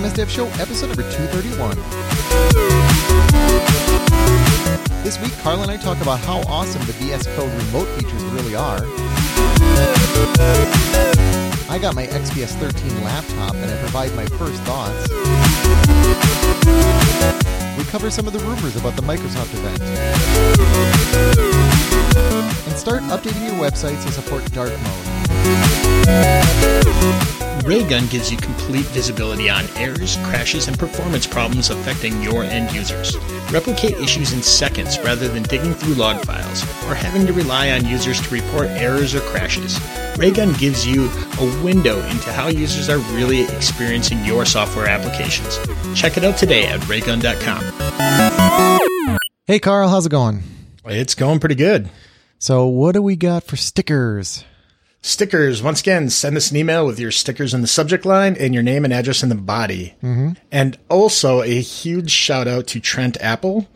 Welcome MS Dev Show, episode number 231. This week, Carl and I talk about how awesome the VS Code remote features really are. I got my XPS 13 laptop and I provide my first thoughts. We cover some of the rumors about the Microsoft event. And start updating your websites to support dark mode. Raygun gives you complete visibility on errors, crashes, and performance problems affecting your end users. Replicate issues in seconds rather than digging through log files or having to rely on users to report errors or crashes. Raygun gives you a window into how users are really experiencing your software applications. Check it out today at raygun.com. Hey, Carl, how's it going? It's going pretty good. So, what do we got for stickers? Stickers, once again, send us an email with your stickers in the subject line and your name and address in the body. Mm-hmm. And also a huge shout out to Trent Apple.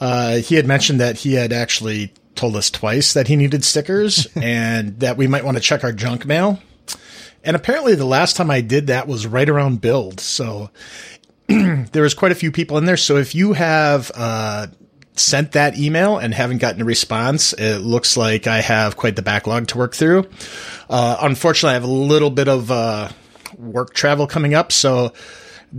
Uh, he had mentioned that he had actually told us twice that he needed stickers and that we might want to check our junk mail. And apparently the last time I did that was right around build. So there was quite a few people in there. So if you have, uh, sent that email and haven't gotten a response. It looks like I have quite the backlog to work through. Uh, unfortunately, I have a little bit of uh, work travel coming up, so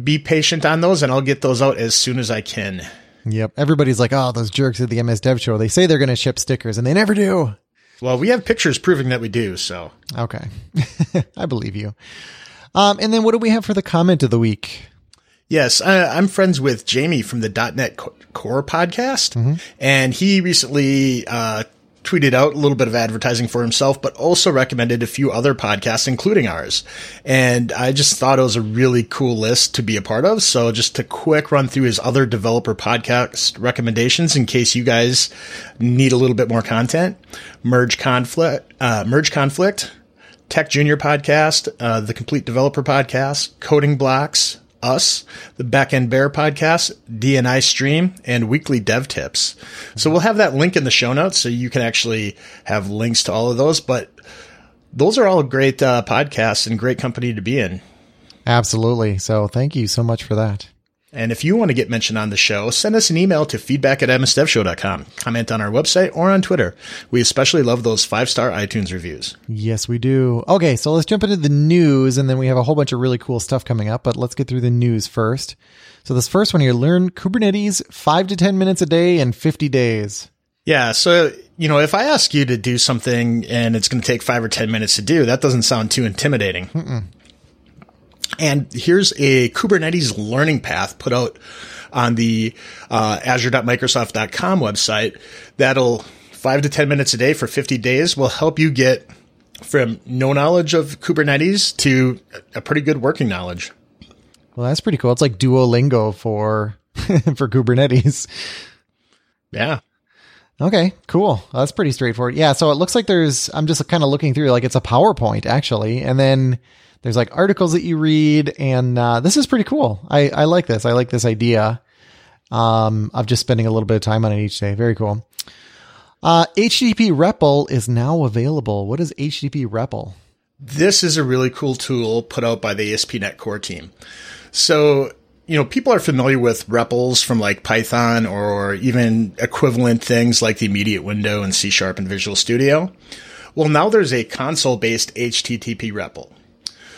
be patient on those, and I'll get those out as soon as I can. Yep. Everybody's like, oh, those jerks at the MS Dev Show. They say they're going to ship stickers, and they never do. Well, we have pictures proving that we do, so. Okay. I believe you. Um, and then what do we have for the comment of the week? Yes, I, am friends with Jamie from the .NET Core podcast, mm-hmm. and he recently uh, tweeted out a little bit of advertising for himself, but also recommended a few other podcasts, including ours. And I just thought it was a really cool list to be a part of. So just a quick run through his other developer podcast recommendations in case you guys need a little bit more content. Merge conflict, uh, merge conflict, Tech Junior podcast, uh, the Complete Developer podcast, Coding Blocks, us, the Backend Bear podcast, DNI stream, and weekly dev tips. So we'll have that link in the show notes so you can actually have links to all of those. But those are all great uh, podcasts and great company to be in. Absolutely. So thank you so much for that. And if you want to get mentioned on the show, send us an email to feedback at msdevshow.com. Comment on our website or on Twitter. We especially love those five star iTunes reviews. Yes, we do. Okay, so let's jump into the news and then we have a whole bunch of really cool stuff coming up, but let's get through the news first. So this first one here, learn Kubernetes five to 10 minutes a day in 50 days. Yeah. So, you know, if I ask you to do something and it's going to take five or 10 minutes to do, that doesn't sound too intimidating. Mm-mm. And here's a Kubernetes learning path put out on the uh, azure.microsoft.com website that'll five to 10 minutes a day for 50 days will help you get from no knowledge of Kubernetes to a pretty good working knowledge. Well, that's pretty cool. It's like Duolingo for for Kubernetes. Yeah. Okay, cool. That's pretty straightforward. Yeah, so it looks like there's I'm just kind of looking through like it's a PowerPoint actually, and then there's like articles that you read, and uh, this is pretty cool. I, I like this. I like this idea um, of just spending a little bit of time on it each day. Very cool. Uh, HTTP REPL is now available. What is HTTP REPL? This is a really cool tool put out by the ASP.NET Core team. So, you know, people are familiar with REPLs from like Python or even equivalent things like the immediate window and C Sharp and Visual Studio. Well, now there's a console based HTTP REPL.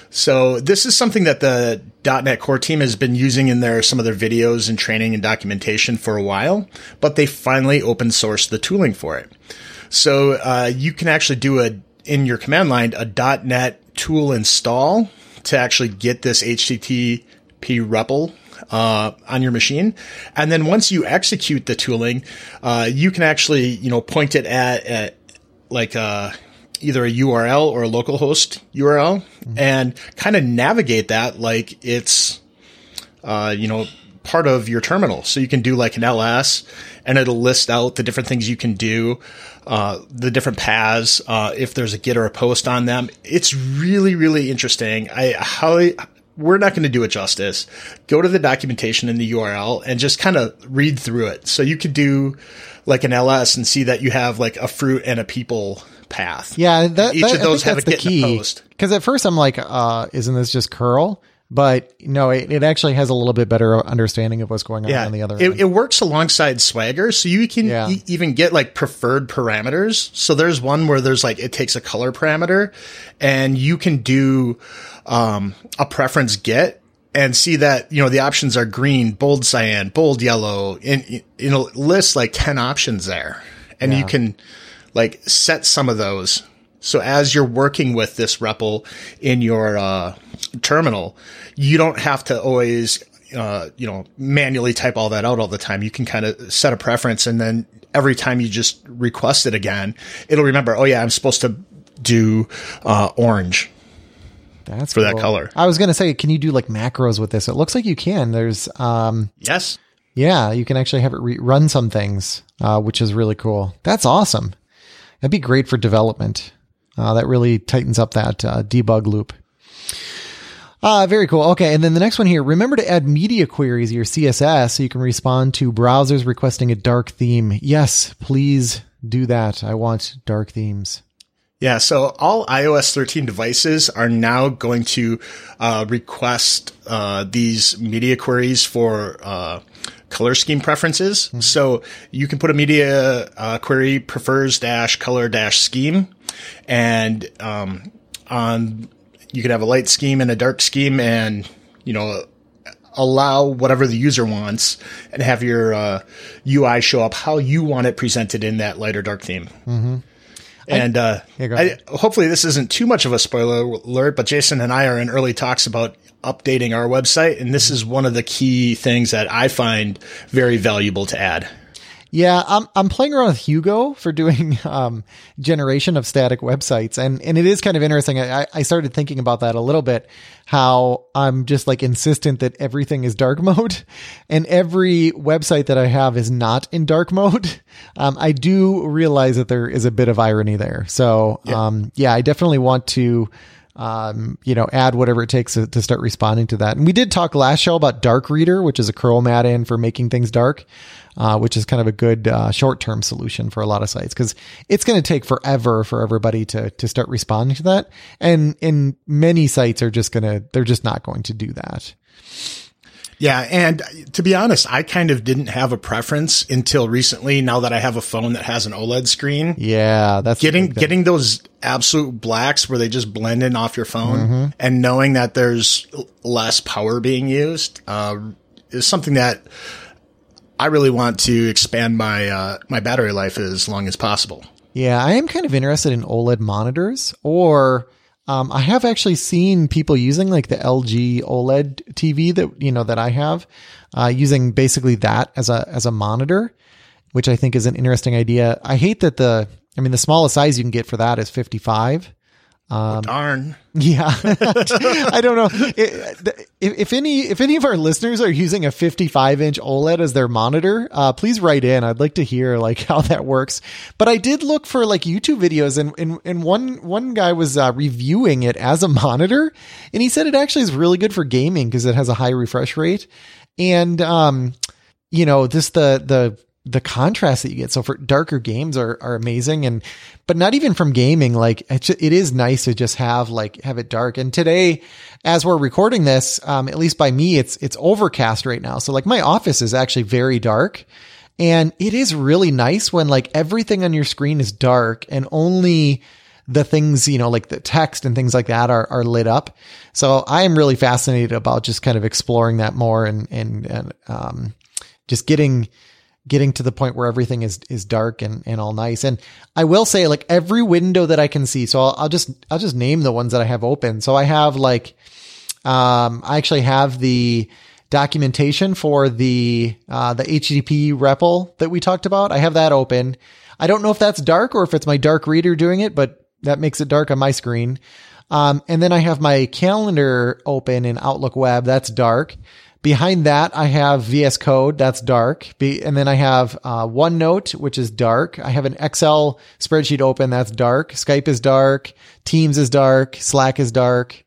So this is something that the .NET Core team has been using in their some of their videos and training and documentation for a while, but they finally open sourced the tooling for it. So uh, you can actually do a in your command line a .NET tool install to actually get this HTTP REPL uh, on your machine. And then once you execute the tooling, uh, you can actually, you know, point it at, at like uh, either a URL or a localhost URL mm-hmm. and kind of navigate that like it's, uh, you know, part of your terminal. So you can do like an ls and it'll list out the different things you can do, uh, the different paths, uh, if there's a get or a post on them. It's really, really interesting. I highly, we're not going to do it justice. Go to the documentation in the URL and just kind of read through it. So you could do like an ls and see that you have like a fruit and a people path. Yeah, that, each that, of those have a get key. post. Because at first I'm like, uh, isn't this just curl? But no, it, it actually has a little bit better understanding of what's going on Yeah, on the other it, end. it works alongside Swagger, so you can Yeah. e- even get like preferred parameters. So there's one where there's like it takes a color parameter, and you can do um, a preference get and see that you know the options are green, bold cyan, bold yellow, and you know list like ten options there, and you can like set some of those. So as you're working with this REPL in your uh, terminal, you don't have to always, uh, you know, manually type all that out all the time. You can kind of set a preference, and then every time you just request it again, it'll remember. Oh yeah, I'm supposed to do uh, orange. That's for that color. I was gonna say, can you do like macros with this? It looks like you can. There's, um, Yes. yeah, you can actually have it re- run some things, uh, which is really cool. That's awesome. That'd be great for development. Uh, that really tightens up that uh, debug loop. Uh, very cool. Okay. And then the next one here, remember to add media queries to your CSS so you can respond to browsers requesting a dark theme. Yes, please do that. I want dark themes. Yeah, so all iOS 13 devices are now going to uh, request uh, these media queries for uh, color scheme preferences. So you can put a media uh, query prefers dash color dash scheme, and um, on you could have a light scheme and a dark scheme, and you know allow whatever the user wants, and have your uh, UI show up how you want it presented in that light or dark theme. And uh, I, hopefully this isn't too much of a spoiler alert, but Jason and I are in early talks about updating our website, and this is one of the key things that I find very valuable to add. Yeah, I'm I'm playing around with Hugo for doing um, generation of static websites, and and it is kind of interesting. I I started thinking about that a little bit, how I'm just like insistent that everything is dark mode, and every website that I have is not in dark mode. Um, I do realize that there is a bit of irony there. So um, yeah, I definitely want to um, you know, add whatever it takes to, to start responding to that. And we did talk last show about Dark Reader, which is a curl add-in for making things dark, uh, which is kind of a good uh, short-term solution for a lot of sites because it's going to take forever for everybody to to start responding to that. And and many sites are just gonna they're just not going to do that. Yeah, and to be honest, I kind of didn't have a preference until recently. Now that I have a phone that has an OLED screen, Yeah, that's getting getting those absolute blacks where they just blend in off your phone, Mm-hmm. and knowing that there's less power being used uh, is something that I really want to expand my uh, my battery life as long as possible. Yeah, I am kind of interested in OLED monitors, or um, I have actually seen people using like the LG OLED TV that you know that I have, uh, using basically that as a as a monitor, which I think is an interesting idea. I hate that the, I mean, the smallest size you can get for that is 55. Um, Darn. Yeah, I don't know if, if any if any of our listeners are using a 55 inch OLED as their monitor. Uh, please write in. I'd like to hear like how that works. But I did look for like YouTube videos, and and, and one one guy was uh, reviewing it as a monitor, and he said it actually is really good for gaming because it has a high refresh rate, and um, you know, this the the the contrast that you get. So for darker games are, are amazing. And, but not even from gaming, like it's, it is nice to just have like, have it dark. And today, as we're recording this, um, at least by me, it's, it's overcast right now. So like my office is actually very dark. And it is really nice when like everything on your screen is dark and only the things, you know, like the text and things like that are, are lit up. So I am really fascinated about just kind of exploring that more and, and, and, um, just getting, getting to the point where everything is is dark and, and all nice. And I will say like every window that I can see, so I'll, I'll just I'll just name the ones that I have open. So I have like um I actually have the documentation for the uh the HTTP REPL that we talked about. I have that open. I don't know if that's dark or if it's my dark reader doing it, but that makes it dark on my screen. Um, and then I have my calendar open in Outlook Web. That's dark. Behind that, I have VS Code. That's dark. Be, and then I have uh, OneNote, which is dark. I have an Excel spreadsheet open. That's dark. Skype is dark. Teams is dark. Slack is dark.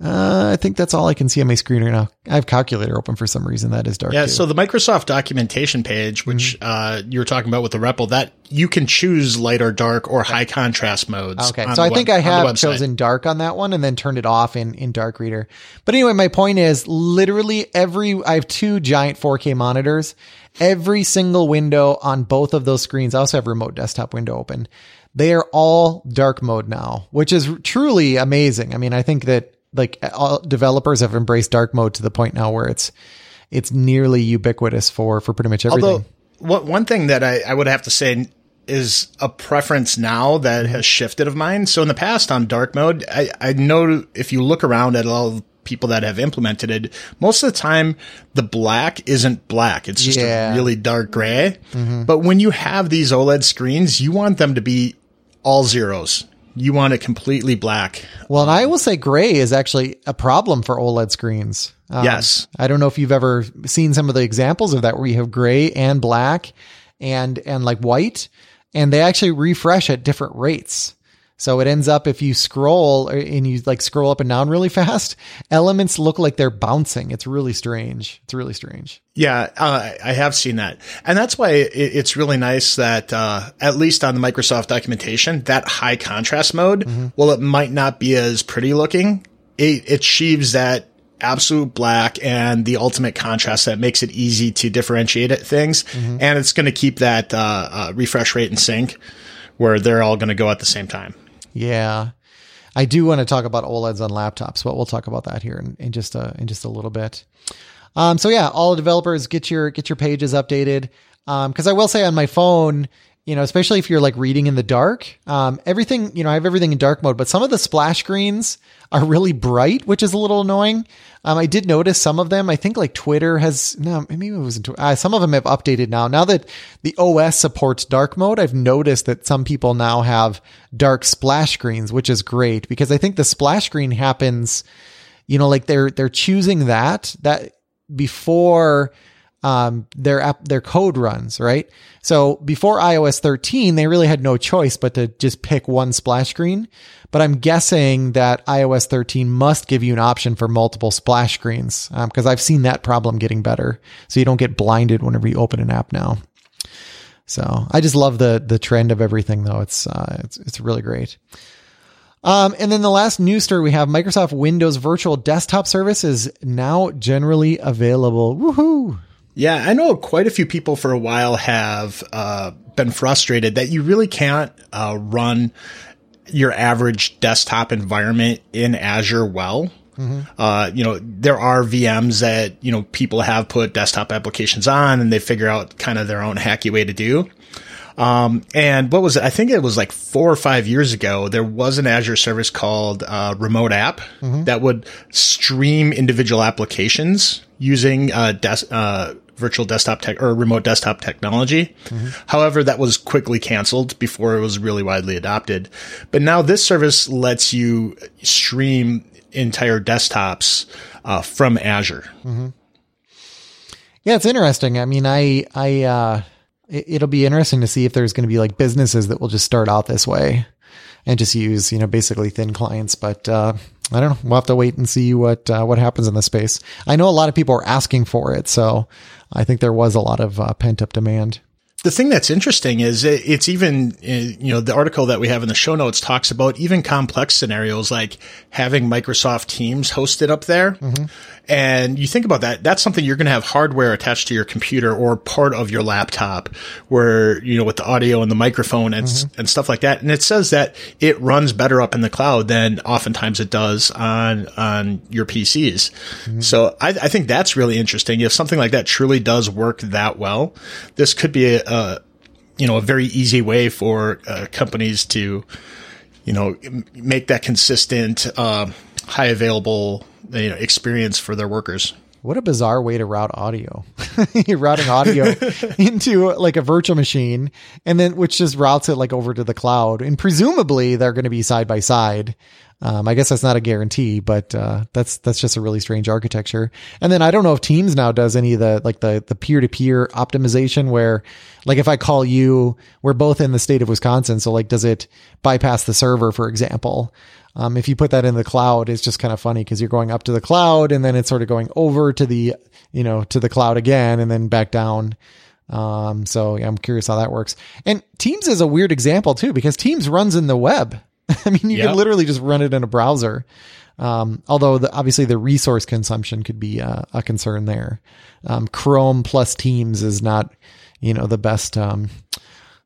Uh, I think that's all I can see on my screen right now. I have calculator open for some reason. That is dark. Yeah. too. So the Microsoft documentation page, which uh, you were talking about with the REPL, that you can choose light or dark or high contrast modes. Okay, so I think web- I have chosen dark on that one and then turned it off in in dark reader. But anyway, my point is literally every I have two giant 4K monitors. Every single window on both of those screens, I also have remote desktop window open. They are all dark mode now, which is truly amazing. I mean, I think that like all developers have embraced dark mode to the point now where it's it's nearly ubiquitous for for pretty much everything. Although what one thing that I, I would have to say is a preference now that has shifted of mine. So in the past on dark mode, I, I know if you look around at all the people that have implemented it, most of the time the black isn't black. It's just Yeah. a really dark gray. Mm-hmm. But when you have these OLED screens, you want them to be all zeros. You want it completely black. Well, and I will say gray is actually a problem for OLED screens. Um, Yes. I don't know if you've ever seen some of the examples of that where you have gray and black and and like white and they actually refresh at different rates. So it ends up if you scroll and you like scroll up and down really fast, elements look like they're bouncing. It's really strange. It's really strange. Yeah, uh, I have seen that. And that's why it's really nice that, uh, at least on the Microsoft documentation, that high contrast mode, well, it might not be as pretty looking. It achieves that absolute black and the ultimate contrast that makes it easy to differentiate it, things. And it's going to keep that, uh, uh, refresh rate in sync where they're all going to go at the same time. Yeah. I do want to talk about OLEDs on laptops, but we'll talk about that here in, in just a in just a little bit. Um, so yeah, all developers get your get your pages updated. Um, because I will say on my phone, you know, especially if you're like reading in the dark, um, everything, you know, I have everything in dark mode, but some of the splash screens are really bright, which is a little annoying. Um, I did notice some of them. I think like Twitter has no, maybe it wasn't. Uh, some of them have updated now. Now that the OS supports dark mode, I've noticed that some people now have dark splash screens, which is great because I think the splash screen happens, you know, like they're they're choosing that that before um, their app, their code runs, right? So before iOS 13, they really had no choice but to just pick one splash screen. But I'm guessing that iOS 13 must give you an option for multiple splash screens because I've seen that problem getting better. So you don't get blinded whenever you open an app now. So I just love the the trend of everything though. It's uh, it's it's really great. Um, and then the last news story we have Microsoft Windows Virtual Desktop Service is now generally available. Woohoo! Yeah, I know quite a few people for a while have uh, been frustrated that you really can't uh, run your average desktop environment in Azure well. Uh, you know, there are VMs that, you know, people have put desktop applications on and they figure out kind of their own hacky way to do. Um, and what was it? I think it was like four or five years ago. There was an Azure service called uh, Remote App that would stream individual applications using uh, des- uh, virtual desktop tech or remote desktop technology. However, that was quickly canceled before it was really widely adopted. But now this service lets you stream entire desktops uh, from Azure. Yeah, it's interesting. I mean, I, I, uh, it, it'll be interesting to see if there's going to be like businesses that will just start out this way and just use, you know, basically thin clients. But, uh, I don't know. We'll have to wait and see what, uh, what happens in the space. I know a lot of people are asking for it. So I think there was a lot of uh, pent up demand. The thing that's interesting is it- it's even, uh, you know, the article that we have in the show notes talks about even complex scenarios like having Microsoft Teams hosted up there. And you think about that, that's something you're going to have hardware attached to your computer or part of your laptop where, you know, with the audio and the microphone and, s and stuff like that. And it says that it runs better up in the cloud than oftentimes it does on, on your PCs. So I, I think that's really interesting. If something like that truly does work that well, this could be a, a you know, a very easy way for uh, companies to, you know, make that consistent, uh, high available you know, experience for their workers. What a bizarre way to route audio. You're routing audio into like a virtual machine and then which just routes it like over to the cloud. And presumably they're going to be side by side. Um, I guess that's not a guarantee, but uh, that's that's just a really strange architecture. And then I don't know if Teams now does any of the like the the peer to peer optimization where, like, if I call you, we're both in the state of Wisconsin, so like, does it bypass the server, for example? Um, if you put that in the cloud, it's just kind of funny because you're going up to the cloud and then it's sort of going over to the you know to the cloud again and then back down. Um, so yeah, I'm curious how that works. And Teams is a weird example too because Teams runs in the web. I mean, you Yep. can literally just run it in a browser. Um, although the, obviously the resource consumption could be uh, a concern there. Um, Chrome plus Teams is not, you know, the best, um,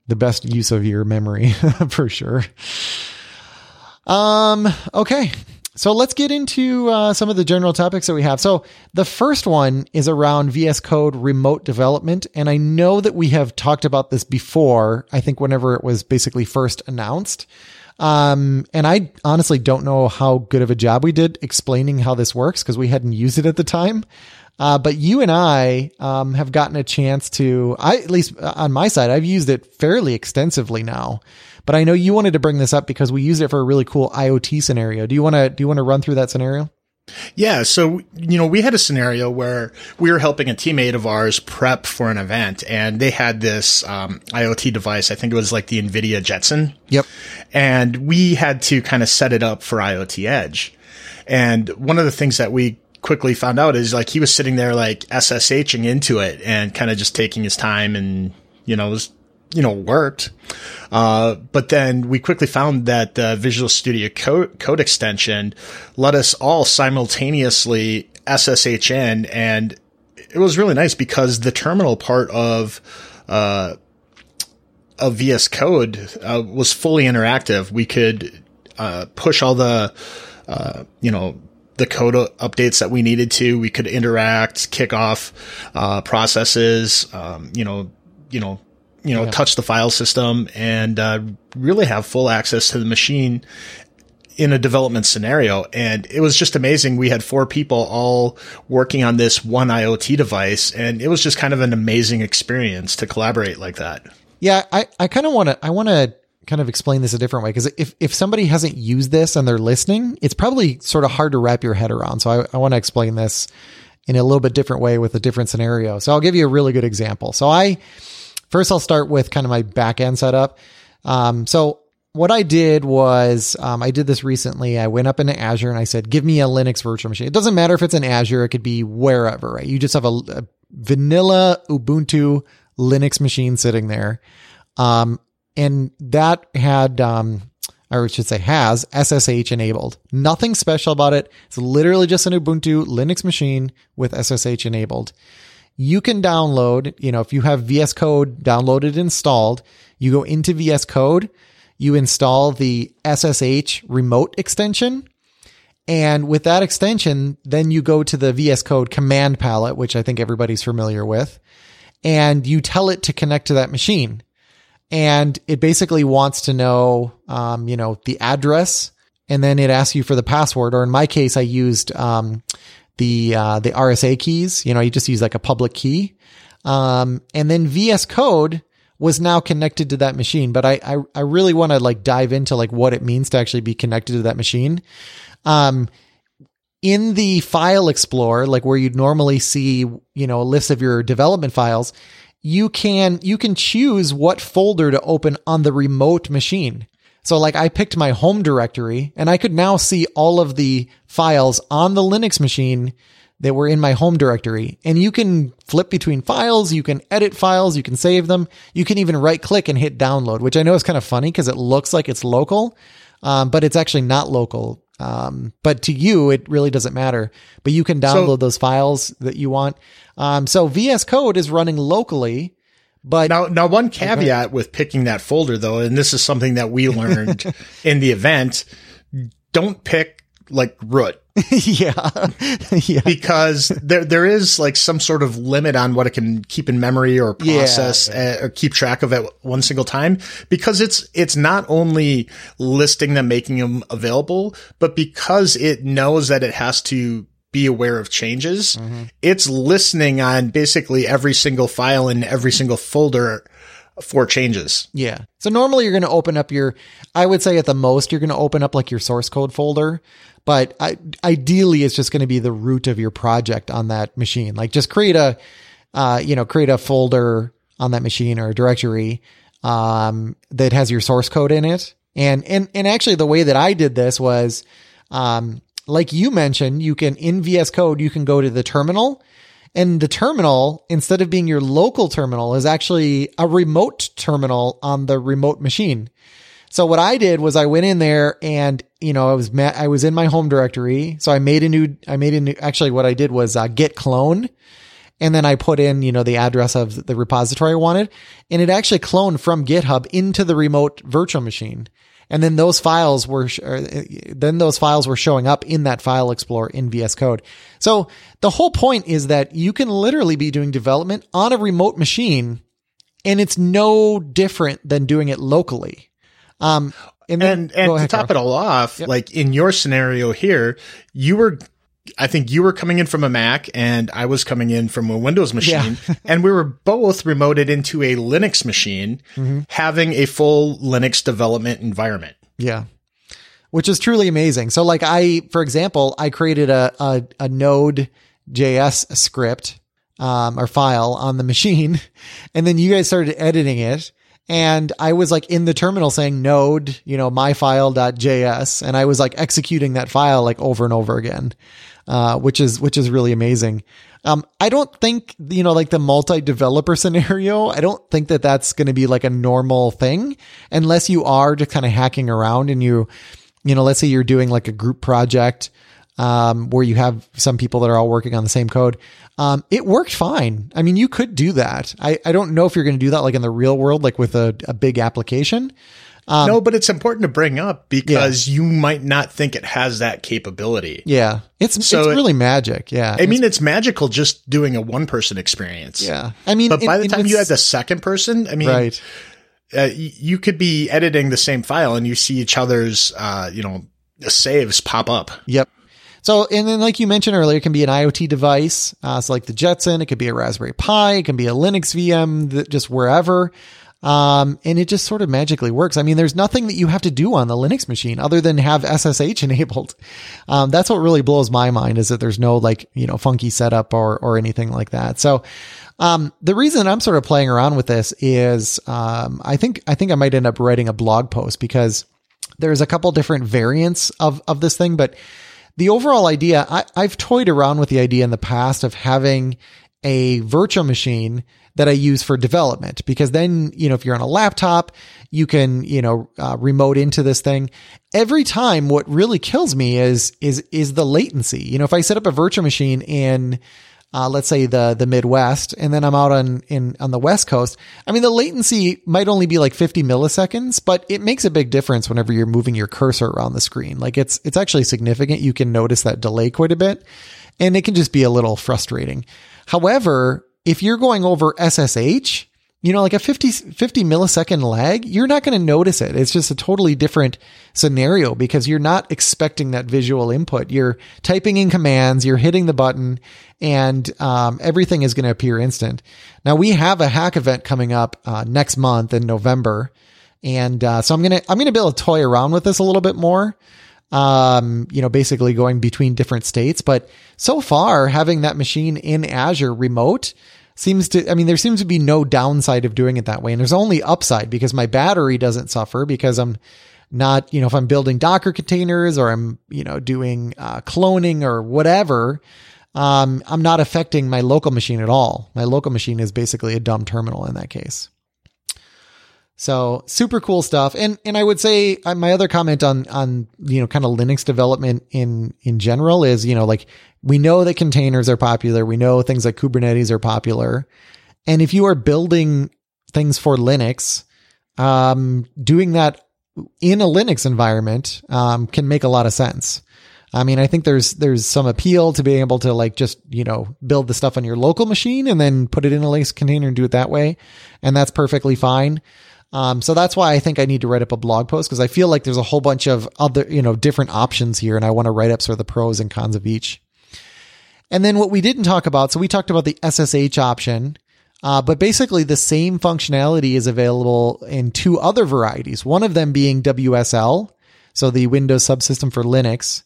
the best use of your memory for sure. Um, okay. So let's get into uh, some of the general topics that we have. So the first one is around VS Code remote development. And I know that we have talked about this before. I think whenever it was basically first announced. Um, and I honestly don't know how good of a job we did explaining how this works because we hadn't used it at the time. Uh, but you and I um, have gotten a chance to, I at least on my side, I've used it fairly extensively now. But I know you wanted to bring this up because we used it for a really cool IoT scenario. Do you want to do you want to run through that scenario? Yeah, so you know, we had a scenario where we were helping a teammate of ours prep for an event, and they had this um, IoT device. I think it was like the NVIDIA Jetson. Yep. and we had to kind of set it up for IoT Edge. And one of the things that we quickly found out is like he was sitting there like SSHing into it and kind of just taking his time and, you know, was, you know, worked. Uh, but then we quickly found that the Visual Studio code, code extension let us all simultaneously SSH in and it was really nice because the terminal part of, uh, of VS Code uh, was fully interactive. We could uh, push all the, uh, you know, the code updates that we needed to. We could interact, kick off uh, processes, um, you know, you know, you know, touch the file system, and uh, really have full access to the machine in a development scenario. And it was just amazing. We had four people all working on this one IoT device, and it was just kind of an amazing experience to collaborate like that. Yeah, I, I kind of want to I want to kind of explain this a different way because if if somebody hasn't used this and they're listening, it's probably sort of hard to wrap your head around. So I, I want to explain this in a little bit different way with a different scenario. So I'll give you a really good example. So I first I'll start with kind of my back end setup. Um, so what I did was um, I did this recently. I went up into Azure and I said, "Give me a Linux virtual machine." It doesn't matter if it's in Azure; it could be wherever. Right? You just have a, a vanilla Ubuntu Linux machine sitting there, um, and that had, um, or I should say, has SSH enabled. Nothing special about it. It's literally just an Ubuntu Linux machine with SSH enabled you can download, you know, if you have VS Code downloaded installed, you go into VS Code, you install the SSH remote extension. And with that extension, then you go to the VS Code command palette, which I think everybody's familiar with, and you tell it to connect to that machine. And it basically wants to know, um, you know, the address, and then it asks you for the password. Or in my case, I used, um, the uh, the RSA keys. You know, you just use like a public key, um, and then VS Code was now connected to that machine. But I I, I really want to like dive into like what it means to actually be connected to that machine. Um, in the file explorer, like where you'd normally see, you know, a list of your development files, you can you can choose what folder to open on the remote machine. So like I picked my home directory and I could now see all of the files on the Linux machine that were in my home directory. And you can flip between files, you can edit files, you can save them. You can even right click and hit download, which I know is kind of funny because it looks like it's local, um, but it's actually not local. Um, but to you, it really doesn't matter. But you can download So- those files that you want. Um, so VS Code is running locally, but Now, now one caveat with picking that folder though, and this is something that we learned in the event, don't pick like root yeah, yeah. because there, there is like some sort of limit on what it can keep in memory or Yeah, process uh, or keep track of at one single time because it's, it's not only listing them, making them available, but because it knows that it has to be aware of changes, Mm-hmm. it's listening on basically every single file in every single folder for changes. Yeah. So normally you're going to open up your, I would say at the most, you're going to open up like your source code folder. But I, ideally, it's just going to be the root of your project on that machine. Like just create a, uh, you know, create a folder on that machine or a directory, um, that has your source code in it. And, and, and actually the way that I did this was, um, like you mentioned, you can in VS Code, you can go to the terminal and the terminal, instead of being your local terminal, is actually a remote terminal on the remote machine. So what I did was I went in there and, you know, I was, ma- I was in my home directory. So I made a new, I made a new, actually what I did was uh, git clone. And then I put in, you know, the address of the repository I wanted and it actually cloned from GitHub into the remote virtual machine. And then those files were, then those files were showing up in that file explorer in VS Code. So the whole point is that you can literally be doing development on a remote machine and it's no different than doing it locally. Um, and then, and, and to ahead, top Carl. it all off, yep. like in your scenario here, you were I think you were coming in from a Mac and I was coming in from a Windows machine yeah. and we were both remoted into a Linux machine mm-hmm. having a full Linux development environment. Yeah. Which is truly amazing. So like I, for example, I created a, a, a node JS script, um, or file on the machine and then you guys started editing it and I was like in the terminal saying node, you know, myfile.js and I was like executing that file like over and over again uh, which is which is really amazing. Um, I don't think you know like the multi-developer scenario. I don't think that that's going to be like a normal thing unless you are just kind of hacking around and you, you know, let's say you're doing like a group project um, where you have some people that are all working on the same code. Um, it worked fine. I mean, you could do that. I, I don't know if you're going to do that like in the real world, like with a, a big application. Um, no, but it's important to bring up because yeah. you might not think it has that capability. Yeah. It's, so it's really it, magic. Yeah. I mean, it's magical just doing a one person experience. Yeah. I mean, but by the time you add the second person, I mean, right. Uh, you could be editing the same file and you see each other's, uh, you know, saves pop up. Yep. So, and then like you mentioned earlier, it can be an IoT device. Uh, so like the Jetson, it could be a Raspberry Pi, it can be a Linux VM that just wherever. Um, and it just sort of magically works. I mean, there's nothing that you have to do on the Linux machine other than have SSH enabled. Um, that's what really blows my mind is that there's no like, you know, funky setup or, or anything like that. So, um, the reason I'm sort of playing around with this is, um, I think, I think I might end up writing a blog post because there's a couple different variants of, of this thing, but the overall idea, I, I've toyed around with the idea in the past of having a virtual machine that I use for development because then, you know, if you're on a laptop, you can, you know, uh, remote into this thing. Every time what really kills me is, is, is the latency. You know, if I set up a virtual machine in, uh, let's say the, the Midwest and then I'm out on, in, on the West coast. I mean, the latency might only be like 50 milliseconds, but it makes a big difference whenever you're moving your cursor around the screen. Like it's, it's actually significant. You can notice that delay quite a bit and it can just be a little frustrating. However, if you're going over SSH, you know, like a 50, 50 millisecond lag, you're not going to notice it. It's just a totally different scenario because you're not expecting that visual input. You're typing in commands, you're hitting the button, and um, everything is going to appear instant. Now we have a hack event coming up uh, next month in November, and uh, so I'm gonna I'm gonna be able to toy around with this a little bit more. Um, you know, basically going between different states, but so far having that machine in Azure remote seems to, I mean, there seems to be no downside of doing it that way. And there's only upside because my battery doesn't suffer because I'm not, you know, if I'm building Docker containers or I'm, you know, doing uh, cloning or whatever, um, I'm not affecting my local machine at all. My local machine is basically a dumb terminal in that case. So super cool stuff. And, and I would say uh, my other comment on, on, you know, kind of Linux development in, in general is, you know, like we know that containers are popular. We know things like Kubernetes are popular. And if you are building things for Linux, um, doing that in a Linux environment, um, can make a lot of sense. I mean, I think there's, there's some appeal to being able to like just, you know, build the stuff on your local machine and then put it in a Linux container and do it that way. And that's perfectly fine. Um, so that's why I think I need to write up a blog post because I feel like there's a whole bunch of other, you know, different options here and I want to write up sort of the pros and cons of each. And then what we didn't talk about, so we talked about the SSH option. Uh, but basically, the same functionality is available in two other varieties. One of them being WSL, so the Windows subsystem for Linux.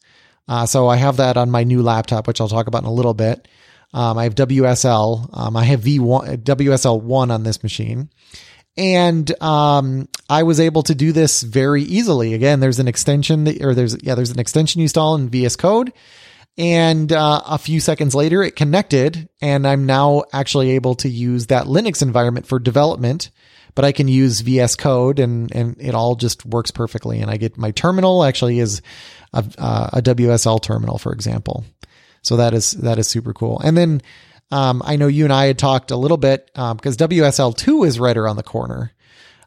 Uh, so I have that on my new laptop, which I'll talk about in a little bit. Um, I have WSL. Um, I have V1, WSL1 on this machine. And um, I was able to do this very easily. Again, there's an extension that, or there's yeah, there's an extension you install in VS Code, and uh, a few seconds later it connected, and I'm now actually able to use that Linux environment for development. But I can use VS Code, and and it all just works perfectly. And I get my terminal actually is a, uh, a WSL terminal, for example. So that is that is super cool. And then um, I know you and I had talked a little bit um, because WSL2 is right around the corner,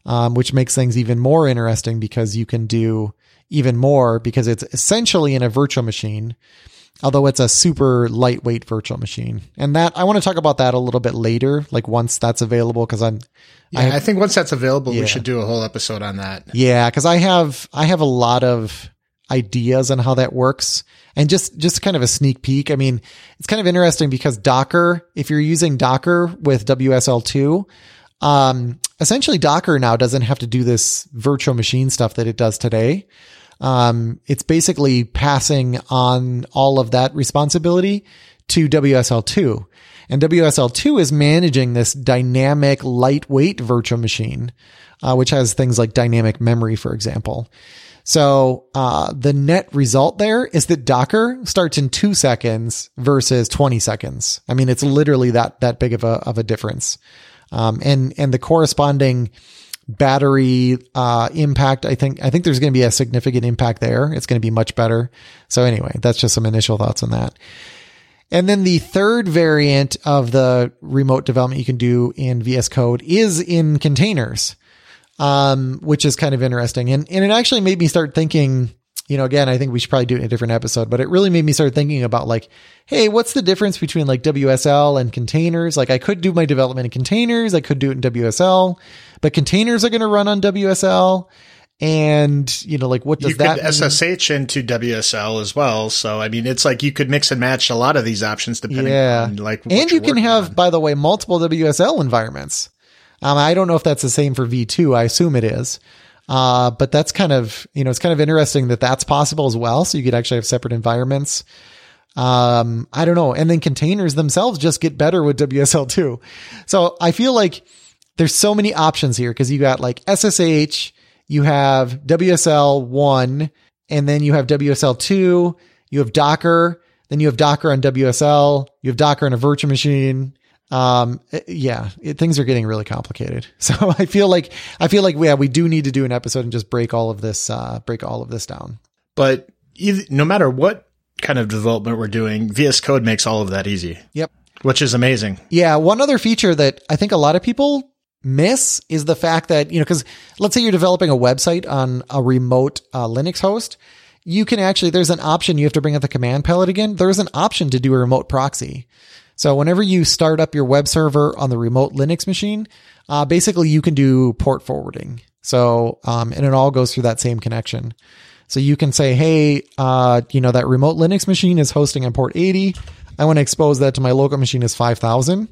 um, which makes things even more interesting because you can do even more because it's essentially in a virtual machine, although it's a super lightweight virtual machine. And that I want to talk about that a little bit later, like once that's available, because I'm. Yeah, I, I, think once that's available, yeah. we should do a whole episode on that. Yeah, because I have I have a lot of ideas on how that works. And just, just kind of a sneak peek. I mean, it's kind of interesting because Docker, if you're using Docker with WSL2, um, essentially Docker now doesn't have to do this virtual machine stuff that it does today. Um, it's basically passing on all of that responsibility to WSL2. And WSL2 is managing this dynamic, lightweight virtual machine, uh, which has things like dynamic memory, for example. So uh, the net result there is that Docker starts in two seconds versus 20 seconds. I mean, it's literally that that big of a of a difference. Um, and and the corresponding battery uh, impact, I think I think there's going to be a significant impact there. It's going to be much better. So anyway, that's just some initial thoughts on that. And then the third variant of the remote development you can do in VS Code is in containers um, which is kind of interesting. And, and it actually made me start thinking, you know, again, I think we should probably do it in a different episode, but it really made me start thinking about like, hey, what's the difference between like WSL and containers? Like I could do my development in containers. I could do it in WSL, but containers are going to run on WSL. And, you know, like what does you that could SSH into WSL as well. So, I mean, it's like you could mix and match a lot of these options depending yeah. on like, and you can have, on. by the way, multiple WSL environments. Um, I don't know if that's the same for V2. I assume it is. Uh, but that's kind of, you know, it's kind of interesting that that's possible as well. So you could actually have separate environments. Um, I don't know. And then containers themselves just get better with WSL2. So I feel like there's so many options here because you got like SSH, you have WSL1, and then you have WSL2, you have Docker, then you have Docker on WSL, you have Docker on a virtual machine, um yeah it, things are getting really complicated. So i feel like i feel like yeah we do need to do an episode and just break all of this uh break all of this down. But either, no matter what kind of development we're doing vs code makes all of that easy. Yep. Which is amazing. Yeah one other feature that i think a lot of people miss is the fact that you know because let's say you're developing a website on a remote uh, linux host you can actually there's an option you have to bring up the command palette again. There's an option to do a remote proxy so whenever you start up your web server on the remote Linux machine, uh, basically you can do port forwarding. So, um, and it all goes through that same connection. So you can say, Hey, uh, you know, that remote Linux machine is hosting on port 80. I want to expose that to my local machine as 5000.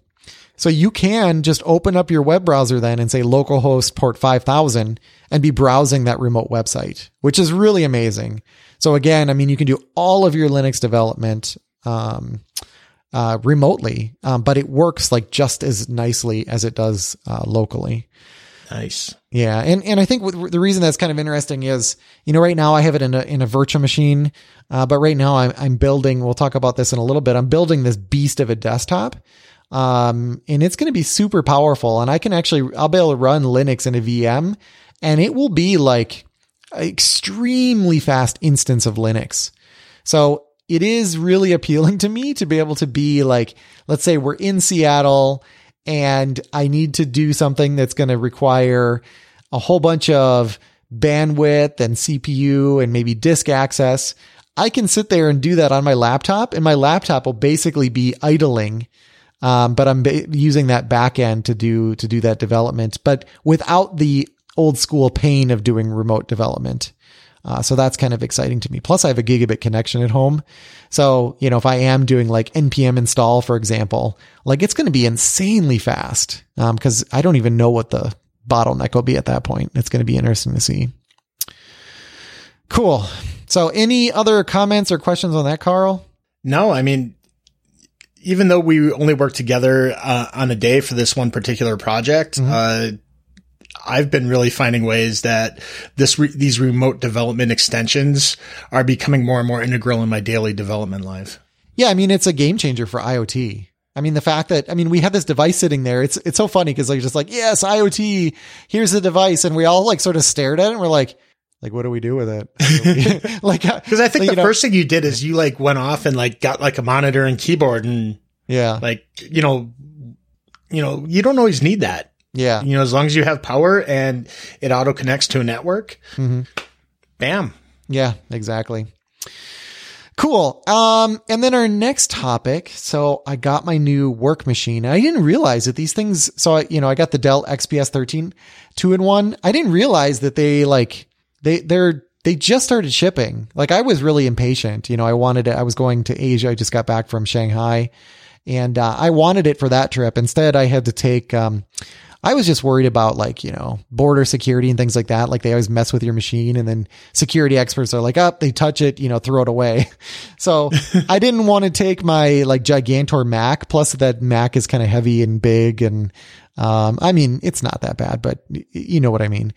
So you can just open up your web browser then and say localhost port 5000 and be browsing that remote website, which is really amazing. So again, I mean, you can do all of your Linux development, um, uh, remotely, um, but it works like just as nicely as it does uh, locally. Nice. Yeah, and and I think the reason that's kind of interesting is you know right now I have it in a in a virtual machine, uh, but right now I'm I'm building. We'll talk about this in a little bit. I'm building this beast of a desktop, um, and it's going to be super powerful. And I can actually I'll be able to run Linux in a VM, and it will be like an extremely fast instance of Linux. So it is really appealing to me to be able to be like, let's say we're in Seattle and I need to do something that's going to require a whole bunch of bandwidth and CPU and maybe disk access. I can sit there and do that on my laptop and my laptop will basically be idling. Um, but I'm using that backend to do, to do that development, but without the old school pain of doing remote development. Uh, so that's kind of exciting to me. Plus, I have a gigabit connection at home. So, you know, if I am doing like NPM install, for example, like it's going to be insanely fast because um, I don't even know what the bottleneck will be at that point. It's going to be interesting to see. Cool. So, any other comments or questions on that, Carl? No, I mean, even though we only worked together uh, on a day for this one particular project, mm-hmm. uh, I've been really finding ways that this re- these remote development extensions are becoming more and more integral in my daily development life. Yeah, I mean it's a game changer for IoT. I mean the fact that I mean we have this device sitting there. It's it's so funny because like just like yes IoT. Here's the device, and we all like sort of stared at it. and We're like. Like, what do we do with it? like, uh, because I think the know, first thing you did is you like went off and like got like a monitor and keyboard and yeah, like you know, you know, you don't always need that. Yeah. You know, as long as you have power and it auto connects to a network, mm-hmm. bam. Yeah, exactly. Cool. Um, and then our next topic. So I got my new work machine. I didn't realize that these things. So I, you know, I got the Dell XPS 13 two in one. I didn't realize that they like, they, they're, they just started shipping. Like I was really impatient. You know, I wanted it. I was going to Asia. I just got back from Shanghai and, uh, I wanted it for that trip. Instead, I had to take, um, I was just worried about like, you know, border security and things like that. Like they always mess with your machine and then security experts are like, up, oh, they touch it, you know, throw it away. So I didn't want to take my like Gigantor Mac. Plus that Mac is kind of heavy and big. And, um, I mean, it's not that bad, but you know what I mean.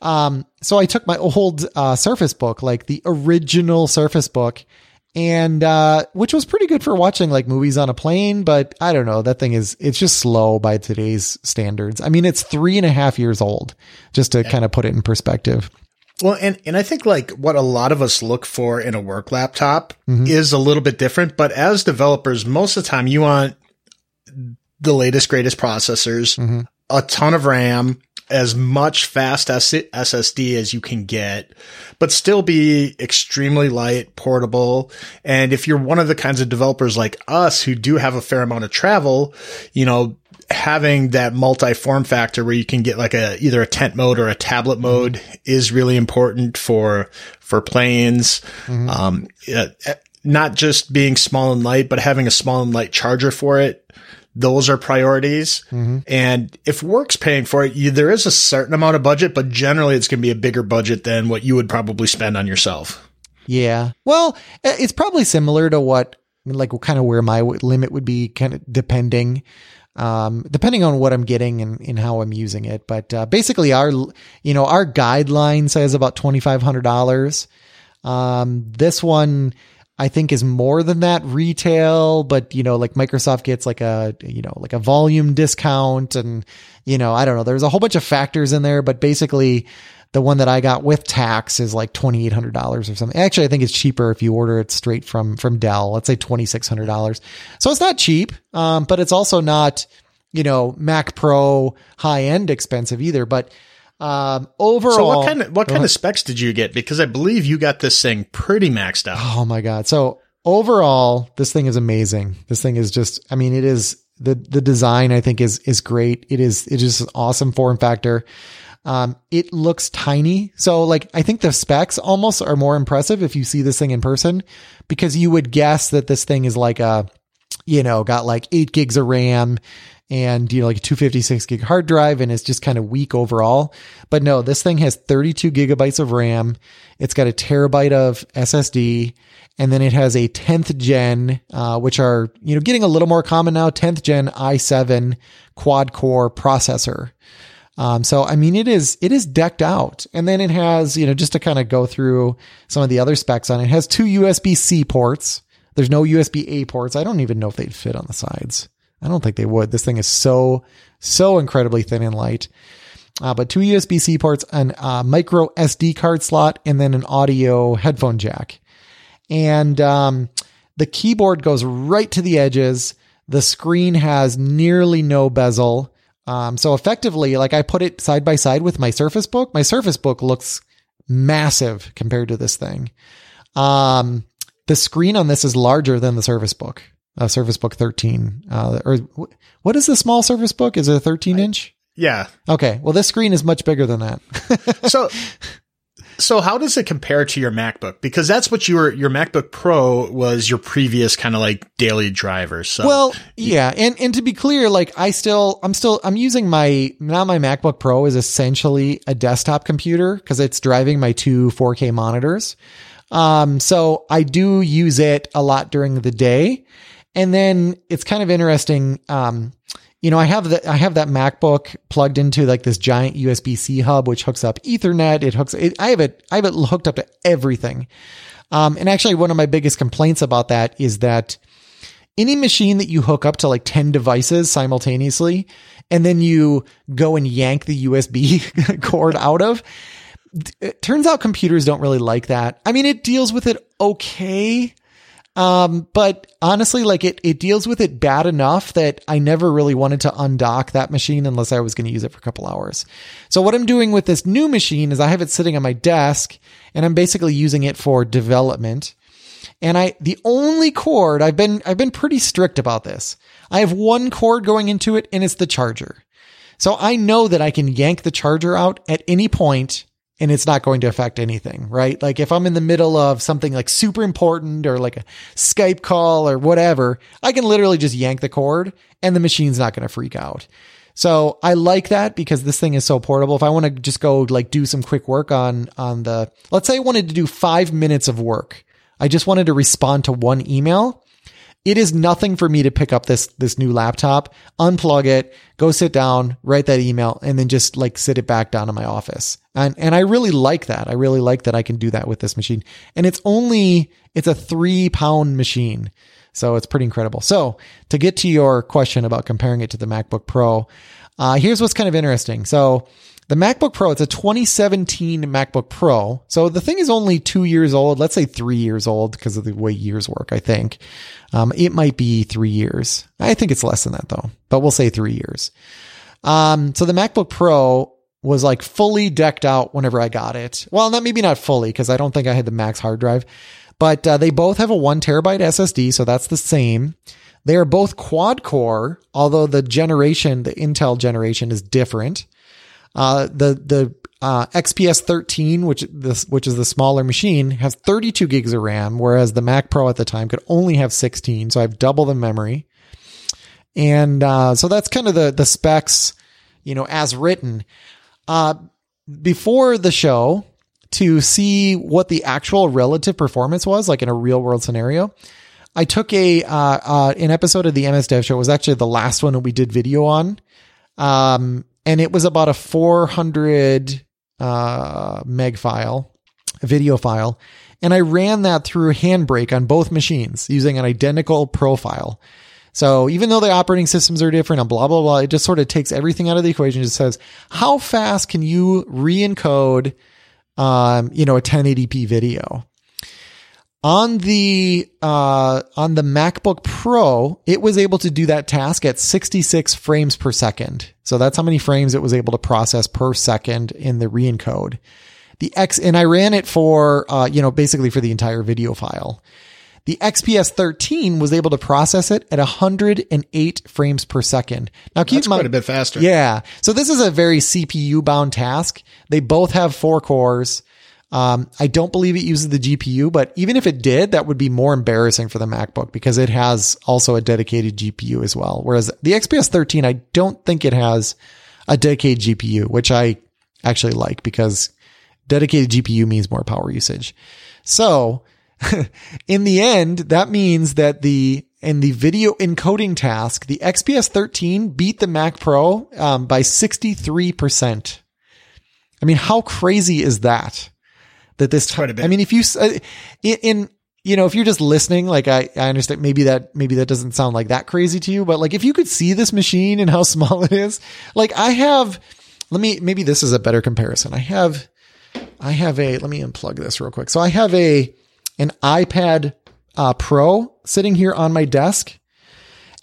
Um, so I took my old, uh, Surface book, like the original Surface book and uh, which was pretty good for watching like movies on a plane. But I don't know, that thing is it's just slow by today's standards. I mean, it's three and a half years old, just to yeah. kind of put it in perspective. Well, and, and I think like what a lot of us look for in a work laptop mm-hmm. is a little bit different. But as developers, most of the time you want the latest, greatest processors, mm-hmm. a ton of RAM, as much fast SSD as you can get, but still be extremely light, portable. And if you're one of the kinds of developers like us who do have a fair amount of travel, you know, having that multi form factor where you can get like a either a tent mode or a tablet mm-hmm. mode mm-hmm. is really important for for planes. Mm-hmm. Um, not just being small and light, but having a small and light charger for it those are priorities. Mm-hmm. And if work's paying for it, you, there is a certain amount of budget, but generally it's going to be a bigger budget than what you would probably spend on yourself. Yeah. Well, it's probably similar to what, like, kind of where my limit would be, kind of depending, um, depending on what I'm getting and, and how I'm using it. But uh, basically, our, you know, our guideline says about twenty five hundred dollars. Um, this one I think is more than that retail, but you know, like Microsoft gets like a, you know, like a volume discount and, you know, I don't know. There's a whole bunch of factors in there, but basically the one that I got with tax is like $2,800 or something. Actually, I think it's cheaper if you order it straight from, from Dell. Let's say $2,600. So it's not cheap. Um, but it's also not, you know, Mac Pro high end expensive either, but um, overall, so what kind of what kind of specs did you get? Because I believe you got this thing pretty maxed out. Oh my god! So overall, this thing is amazing. This thing is just, I mean, it is the the design. I think is is great. It is it is an awesome form factor. Um, it looks tiny. So like, I think the specs almost are more impressive if you see this thing in person because you would guess that this thing is like a, you know, got like eight gigs of RAM and you know like a 256 gig hard drive and it's just kind of weak overall but no this thing has 32 gigabytes of ram it's got a terabyte of ssd and then it has a 10th gen uh, which are you know getting a little more common now 10th gen i7 quad core processor um, so I mean, it is it is decked out, and then it has you know just to kind of go through some of the other specs on it, it has two USB C ports. There's no USB A ports. I don't even know if they'd fit on the sides. I don't think they would. This thing is so, so incredibly thin and light. Uh, but two USB C ports, an uh, micro SD card slot, and then an audio headphone jack. And um, the keyboard goes right to the edges. The screen has nearly no bezel. Um, so effectively, like I put it side by side with my Surface Book. My Surface Book looks massive compared to this thing. Um, the screen on this is larger than the Surface Book uh, Surface Book 13. Uh, or what is the small Surface Book? Is it a 13 inch? Yeah. Okay. Well, this screen is much bigger than that. so, So how does it compare to your MacBook? Because that's what your your MacBook Pro was your previous kind of like daily driver. So Well, yeah, and and to be clear, like I still I'm still I'm using my now my MacBook Pro is essentially a desktop computer because it's driving my two 4K monitors. Um, so I do use it a lot during the day. And then it's kind of interesting. Um, you know, I have that, I have that MacBook plugged into like this giant USB C hub, which hooks up ethernet. It hooks, it, I have it, I have it hooked up to everything. Um, and actually one of my biggest complaints about that is that any machine that you hook up to like 10 devices simultaneously and then you go and yank the USB cord out of, it turns out computers don't really like that. I mean, it deals with it okay. Um, but honestly, like it, it deals with it bad enough that I never really wanted to undock that machine unless I was going to use it for a couple hours. So what I'm doing with this new machine is I have it sitting on my desk and I'm basically using it for development. And I, the only cord I've been, I've been pretty strict about this. I have one cord going into it and it's the charger. So I know that I can yank the charger out at any point and it's not going to affect anything, right? Like if I'm in the middle of something like super important or like a Skype call or whatever, I can literally just yank the cord and the machine's not going to freak out. So I like that because this thing is so portable. If I want to just go like do some quick work on, on the, let's say I wanted to do five minutes of work. I just wanted to respond to one email. It is nothing for me to pick up this, this new laptop, unplug it, go sit down, write that email, and then just like sit it back down in my office. And, and I really like that. I really like that I can do that with this machine. And it's only, it's a three pound machine. So it's pretty incredible. So to get to your question about comparing it to the MacBook Pro, uh, here's what's kind of interesting. So the MacBook Pro, it's a 2017 MacBook Pro. So the thing is only two years old. Let's say three years old because of the way years work, I think. Um, it might be three years. I think it's less than that though, but we'll say three years. Um, so the MacBook Pro was like fully decked out whenever I got it. Well, not maybe not fully because I don't think I had the max hard drive, but uh, they both have a one terabyte SSD. So that's the same. They are both quad core, although the generation, the Intel generation is different. Uh, the, the, uh, XPS 13, which this, which is the smaller machine has 32 gigs of RAM, whereas the Mac Pro at the time could only have 16. So I have double the memory. And, uh, so that's kind of the, the specs, you know, as written. Uh, before the show to see what the actual relative performance was, like in a real world scenario, I took a, uh, uh, an episode of the MS Dev show. It was actually the last one that we did video on. Um, and it was about a 400 uh, meg file, video file. And I ran that through Handbrake on both machines using an identical profile. So even though the operating systems are different and blah, blah, blah, it just sort of takes everything out of the equation. It just says, how fast can you re-encode, um, you know, a 1080p video? On the, uh, on the MacBook Pro, it was able to do that task at 66 frames per second. So that's how many frames it was able to process per second in the re-encode. The X, and I ran it for, uh, you know, basically for the entire video file. The XPS 13 was able to process it at 108 frames per second. Now keep That's in mind, quite a bit faster. yeah. So this is a very CPU bound task. They both have four cores. Um, I don't believe it uses the GPU, but even if it did, that would be more embarrassing for the MacBook because it has also a dedicated GPU as well. Whereas the XPS 13, I don't think it has a dedicated GPU, which I actually like because dedicated GPU means more power usage. So in the end, that means that the in the video encoding task, the XPS 13 beat the Mac Pro um, by 63%. I mean, how crazy is that? That this, bit. I mean, if you, uh, in, in, you know, if you're just listening, like I, I understand maybe that, maybe that doesn't sound like that crazy to you, but like if you could see this machine and how small it is, like I have, let me, maybe this is a better comparison. I have, I have a, let me unplug this real quick. So I have a, an iPad uh, Pro sitting here on my desk.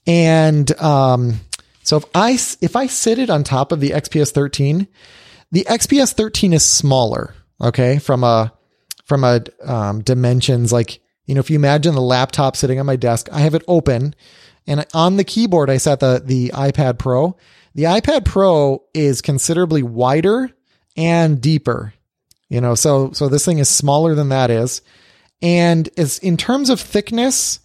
And, um, so if I, if I sit it on top of the XPS 13, the XPS 13 is smaller. Okay. From a, from a, um, dimensions, like, you know, if you imagine the laptop sitting on my desk, I have it open and on the keyboard, I set the, the iPad Pro. The iPad Pro is considerably wider and deeper. You know, so so this thing is smaller than that is, and is in terms of thickness,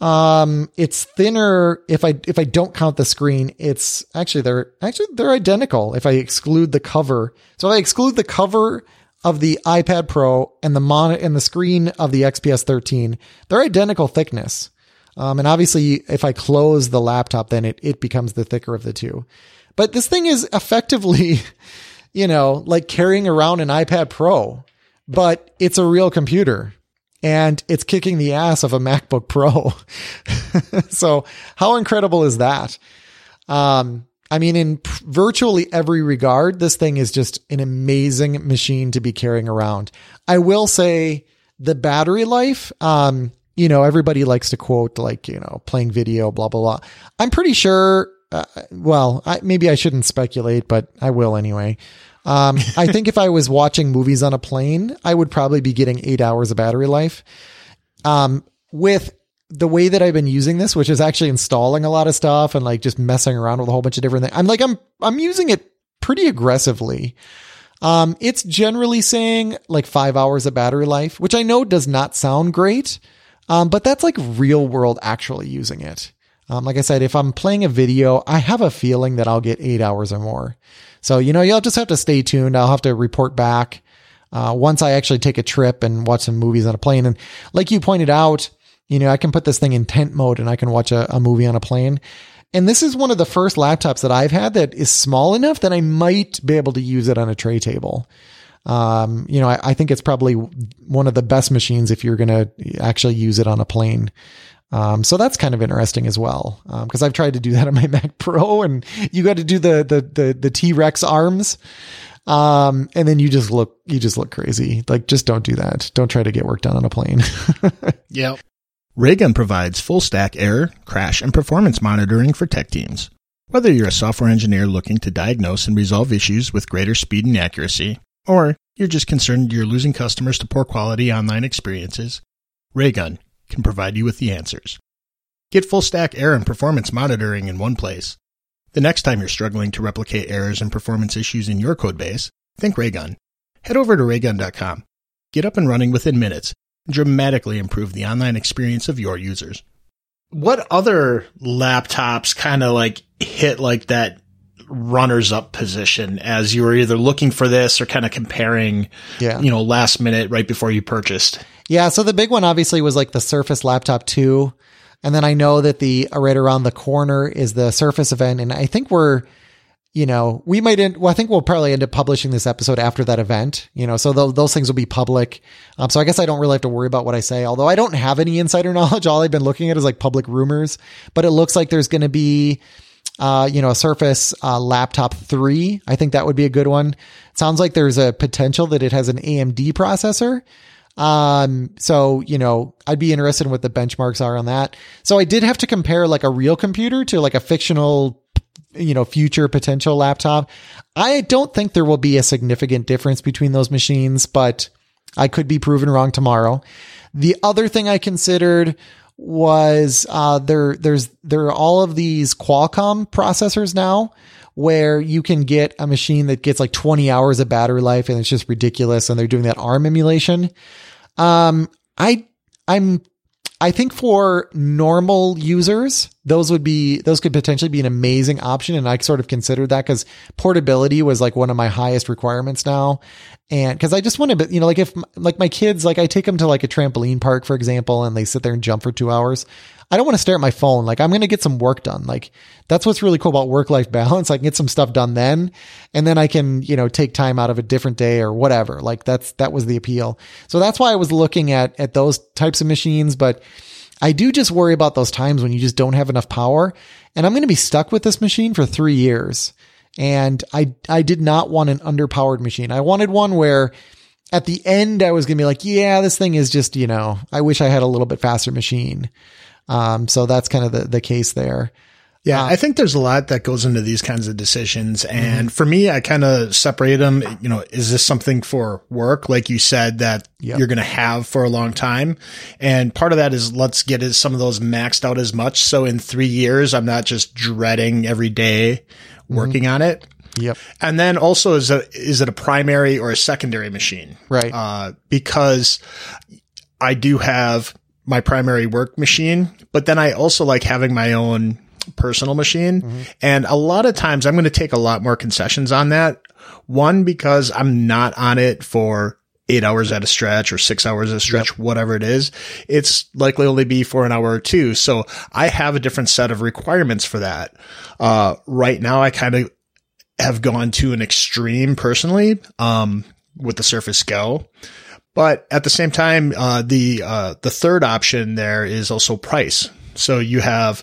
um, it's thinner. If I if I don't count the screen, it's actually they're actually they're identical. If I exclude the cover, so if I exclude the cover of the iPad Pro and the mon and the screen of the XPS 13, they're identical thickness. Um, and obviously, if I close the laptop, then it it becomes the thicker of the two. But this thing is effectively, you know, like carrying around an iPad Pro, but it's a real computer and it's kicking the ass of a MacBook Pro. so how incredible is that? Um, I mean, in p- virtually every regard, this thing is just an amazing machine to be carrying around. I will say the battery life, um, you know, everybody likes to quote like, you know, playing video, blah, blah, blah. I'm pretty sure, uh, well, I, maybe I shouldn't speculate, but I will anyway. Um, I think if I was watching movies on a plane, I would probably be getting eight hours of battery life. Um, with the way that I've been using this, which is actually installing a lot of stuff and like just messing around with a whole bunch of different things. I'm like, I'm, I'm using it pretty aggressively. Um, it's generally saying like five hours of battery life, which I know does not sound great. Um, but that's like real world actually using it. Um, like I said, if I'm playing a video, I have a feeling that I'll get eight hours or more. So, you know, you'll just have to stay tuned. I'll have to report back, uh, once I actually take a trip and watch some movies on a plane. And like you pointed out, you know, I can put this thing in tent mode and I can watch a, a movie on a plane. And this is one of the first laptops that I've had that is small enough that I might be able to use it on a tray table. Um, you know, I, I think it's probably one of the best machines if you're going to actually use it on a plane. Um, so that's kind of interesting as well. Um, cause I've tried to do that on my Mac Pro and you got to do the, the, the, the T-Rex arms. Um, and then you just look, you just look crazy. Like, just don't do that. Don't try to get work done on a plane. Yep. Raygun provides full stack error, crash, and performance monitoring for tech teams. Whether you're a software engineer looking to diagnose and resolve issues with greater speed and accuracy, or you're just concerned you're losing customers to poor quality online experiences, Raygun can provide you with the answers. Get full stack error and performance monitoring in one place. The next time you're struggling to replicate errors and performance issues in your codebase, think Raygun. Head over to raygun.com. Get up and running within minutes dramatically improve the online experience of your users. What other laptops kind of like hit like that runners up position as you were either looking for this or kind of comparing, Yeah. you know, last minute right before you purchased? Yeah, so the big one obviously was like the Surface Laptop 2. And then I know that the right around the corner is the Surface event. And I think we're, you know, we might end, well, I think we'll probably end up publishing this episode after that event, you know, so th- those things will be public. Um, so I guess I don't really have to worry about what I say, although I don't have any insider knowledge. All I've been looking at is like public rumors, but it looks like there's going to be, uh, you know, a Surface uh, Laptop 3. I think that would be a good one. It sounds like there's a potential that it has an AMD processor. Um, so, you know, I'd be interested in what the benchmarks are on that. So I did have to compare like a real computer to like a fictional, you know, future potential laptop. I don't think there will be a significant difference between those machines, but I could be proven wrong tomorrow. The other thing I considered was uh, there there's there are all of these Qualcomm processors now where you can get a machine that gets like 20 hours of battery life and it's just ridiculous and they're doing that ARM emulation. Um I I'm I think for normal users, those would be, those could potentially be an amazing option. And I sort of considered that because portability was like one of my highest requirements now. And cause I just want to, you know, like if like my kids, like I take them to like a trampoline park, for example, and they sit there and jump for two hours. I don't want to stare at my phone. Like I'm going to get some work done. Like that's what's really cool about work life balance. I can get some stuff done then and then I can, you know, take time out of a different day or whatever. Like that's, that was the appeal. So that's why I was looking at, at those types of machines. But I do just worry about those times when you just don't have enough power and I'm going to be stuck with this machine for three years. And I, I did not want an underpowered machine. I wanted one where at the end I was going to be like, yeah, this thing is just, you know, I wish I had a little bit faster machine. Um, so that's kind of the, the case there. Yeah, I think there's a lot that goes into these kinds of decisions. And for me, I kind of separate them. You know, is this something for work? Like you said, that Yep. you're going to have for a long time. And part of that is let's get some of those maxed out as much. So in three years, I'm not just dreading every day working on it. Yep. And then also is a, is it a primary or a secondary machine? Right. Uh, because I do have my primary work machine, but then I also like having my own personal machine. And a lot of times I'm going to take a lot more concessions on that. One, because I'm not on it for eight hours at a stretch or six hours at a stretch, whatever it is. It's likely only be for an hour or two. So I have a different set of requirements for that. Uh, right now I kind of have gone to an extreme personally, um, with the Surface Go. But at the same time, uh, the, uh, the third option there is also price. So you have,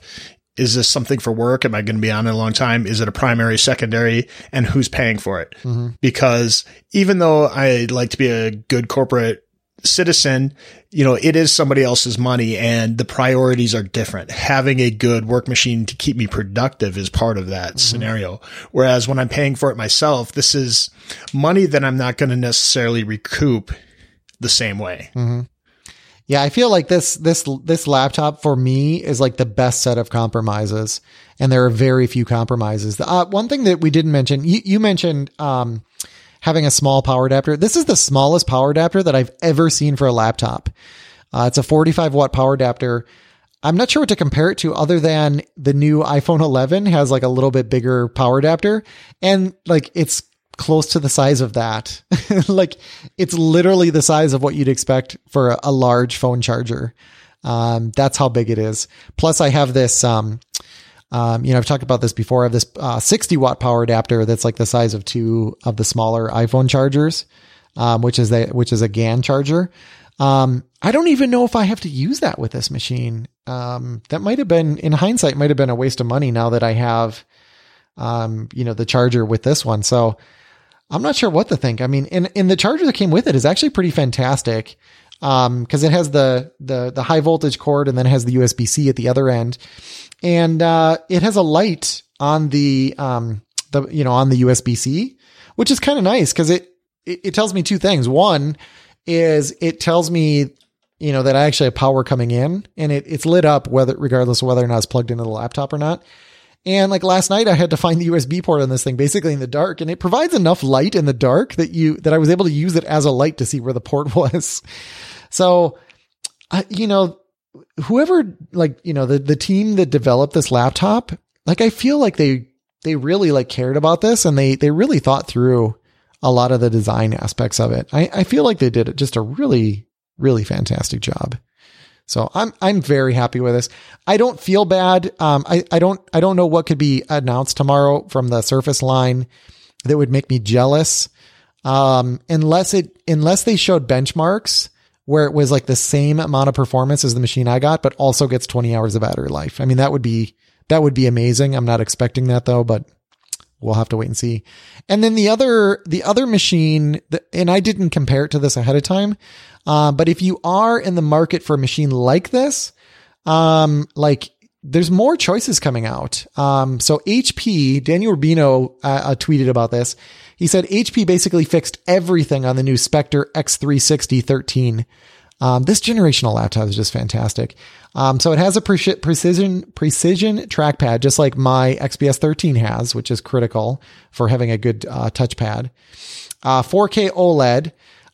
is this something for work? Am I going to be on it a long time? Is it a primary, secondary, and who's paying for it? Because even though I like to be a good corporate citizen, you know, it is somebody else's money and the priorities are different. Having a good work machine to keep me productive is part of that scenario. Whereas when I'm paying for it myself, this is money that I'm not going to necessarily recoup the same way. Yeah, I feel like this this this laptop for me is like the best set of compromises, and there are very few compromises. Uh, one thing that we didn't mention, you, you mentioned um, having a small power adapter. This is the smallest power adapter that I've ever seen for a laptop. Uh, it's a 45 watt power adapter. I'm not sure what to compare it to other than the new iPhone 11 has like a little bit bigger power adapter and like it's close to the size of that. like it's literally the size of what you'd expect for a, a large phone charger. Um, that's how big it is. Plus I have this, um, um, you know, I've talked about this before. I have this uh, 60 watt power adapter that's like the size of two of the smaller iPhone chargers, um, which is the which is a GAN charger. Um, I don't even know if I have to use that with this machine. Um, that might have been, in hindsight, might have been a waste of money. Now that I have, you know, the charger with this one, so I'm not sure what to think. I mean, and and the charger that came with it is actually pretty fantastic. Um, cause it has the, the, the high voltage cord and then it has the USB C at the other end. And, uh, it has a light on the, um, the, you know, on the USB C, which is kind of nice cause it, it, it tells me two things. One is it tells me, you know, that I actually have power coming in and it, it's lit up whether, regardless of whether or not it's plugged into the laptop or not. And like last night, I had to find the USB port on this thing basically in the dark and it provides enough light in the dark that you, that I was able to use it as a light to see where the port was. So, uh, you know, whoever like, you know, the, the team that developed this laptop, like I feel like they, they really like cared about this and they, they really thought through a lot of the design aspects of it. I, I feel like they did just a really, really fantastic job. So I'm I'm very happy with this. I don't feel bad. Um, I I don't I don't know what could be announced tomorrow from the Surface line that would make me jealous. Um, unless it unless they showed benchmarks where it was like the same amount of performance as the machine I got, but also gets 20 hours of battery life. I mean that would be that would be amazing. I'm not expecting that though, but we'll have to wait and see. And then the other, the other machine, and I didn't compare it to this ahead of time. Uh, but if you are in the market for a machine like this, um, like there's more choices coming out. Um, so HP, Daniel Rubino uh, uh, tweeted about this. He said HP basically fixed everything on the new Spectre X360 13. Um, this generational laptop is just fantastic. Um, so it has a pre- precision precision trackpad, just like my XPS 13 has, which is critical for having a good uh, touchpad. Uh, 4K OLED.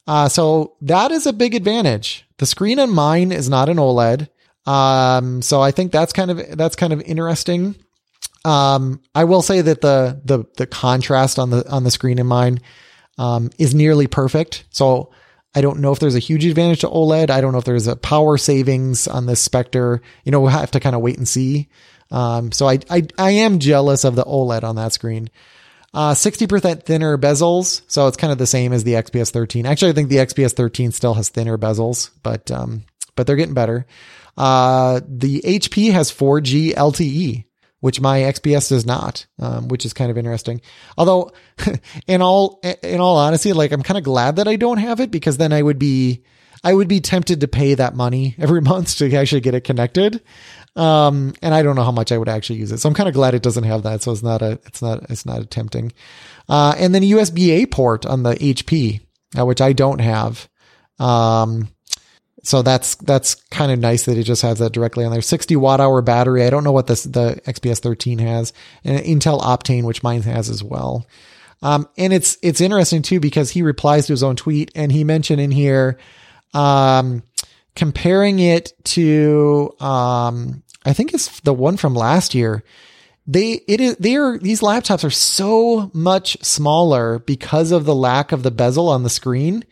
Uh, so that is a big advantage. The screen on mine is not an OLED. Um, so I think that's kind of that's kind of interesting. Um, I will say that the the the contrast on the on the screen in mine um, is nearly perfect. So I don't know if there's a huge advantage to OLED. I don't know if there's a power savings on this Spectre. You know, we'll have to kind of wait and see. Um, so I, I, I am jealous of the OLED on that screen. Uh, 60% thinner bezels. So it's kind of the same as the XPS 13. Actually, I think the XPS 13 still has thinner bezels, but, um, but they're getting better. Uh, the HP has 4G LTE which my XPS does not, um, which is kind of interesting. Although, in all in all honesty, like I'm kind of glad that I don't have it because then I would be I would be tempted to pay that money every month to actually get it connected. Um, and I don't know how much I would actually use it, so I'm kind of glad it doesn't have that. So it's not a it's not it's not tempting. Uh, and then a USB A port on the HP, uh, which I don't have. Um, so that's that's kind of nice that it just has that directly on there. 60 watt hour battery. I don't know what this the XPS 13 has, and Intel Optane, which mine has as well. Um, and it's it's interesting too because he replies to his own tweet and he mentioned in here, um, comparing it to um, I think it's the one from last year. They it is they are these laptops are so much smaller because of the lack of the bezel on the screen.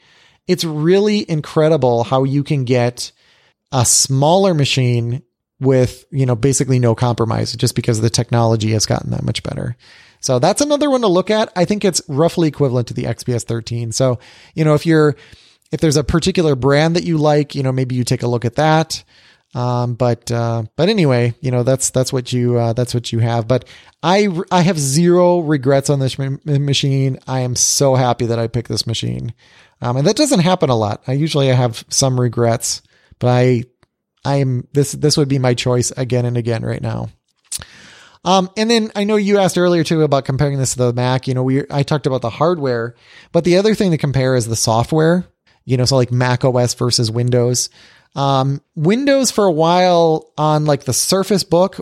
It's really incredible how you can get a smaller machine with, you know, basically no compromise just because the technology has gotten that much better. So that's another one to look at. I think it's roughly equivalent to the XPS 13. So, you know, if you're, if there's a particular brand that you like, you know, maybe you take a look at that. Um, but, uh, but anyway, you know, that's, that's what you, uh, that's what you have. But I, I have zero regrets on this machine. I am so happy that I picked this machine. Um, and that doesn't happen a lot. I usually I have some regrets, but I, I am, this, this would be my choice again and again right now. Um, and then I know you asked earlier too about comparing this to the Mac. You know, we I talked about the hardware, but the other thing to compare is the software. You know, so like Mac OS versus Windows. Um, Windows for a while on like the Surface Book,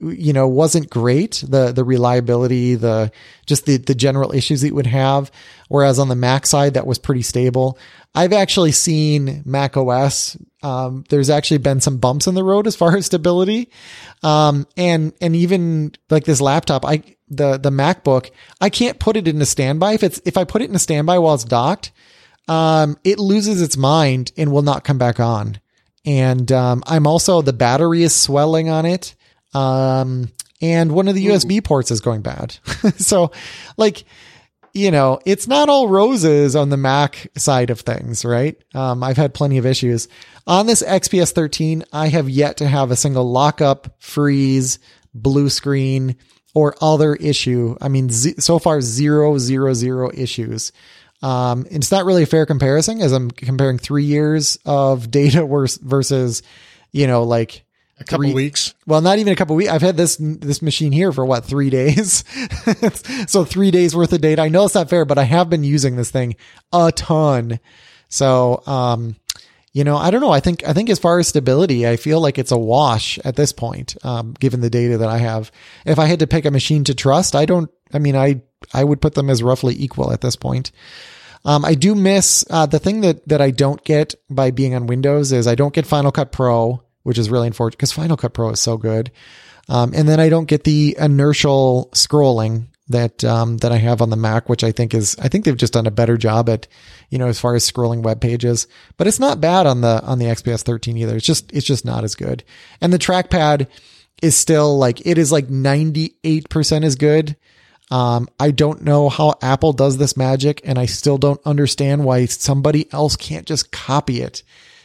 you know, wasn't great. The the reliability, the just the the general issues it would have. Whereas on the Mac side, that was pretty stable. I've actually seen Mac OS. Um, there's actually been some bumps in the road as far as stability. Um, and, and even like this laptop, I, the, the MacBook, I can't put it into standby. If it's, if I put it in a standby while it's docked, um, it loses its mind and will not come back on. And, um, I'm also, the battery is swelling on it. Um, and one of the USB ports is going bad. so like, you know, it's not all roses on the Mac side of things, right? Um, I've had plenty of issues on this XPS 13. I have yet to have a single lockup, freeze, blue screen, or other issue. I mean, z- so far zero, zero, zero issues. Um, it's not really a fair comparison as I'm comparing three years of data versus, you know, like a couple three, weeks. Well, not even a couple weeks. I've had this this machine here for what three days. so three days worth of data. I know it's not fair, but I have been using this thing a ton. So, um, you know, I don't know. I think I think as far as stability, I feel like it's a wash at this point, um, given the data that I have. If I had to pick a machine to trust, I don't. I mean, I I would put them as roughly equal at this point. Um, I do miss uh, the thing that that I don't get by being on Windows is I don't get Final Cut Pro which is really unfortunate because Final Cut Pro is so good. Um, and then I don't get the inertial scrolling that um, that I have on the Mac, which I think is I think they've just done a better job at, you know, as far as scrolling web pages. But it's not bad on the on the XPS 13 either. It's just it's just not as good. And the trackpad is still like it is like 98% as good. Um, I don't know how Apple does this magic, and I still don't understand why somebody else can't just copy it.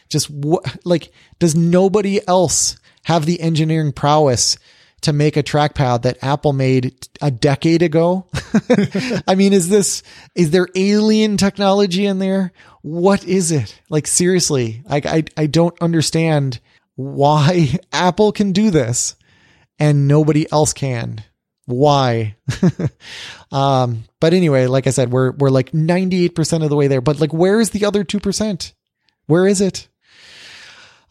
Just what, like, does nobody else have the engineering prowess to make a trackpad that Apple made a decade ago? I mean, is this, is there alien technology in there? What is it? Like, seriously, I, I, I don't understand why Apple can do this and nobody else can. Why? um, but anyway, like I said, we're, we're like 98% of the way there, but like, where is the other 2%? Where is it?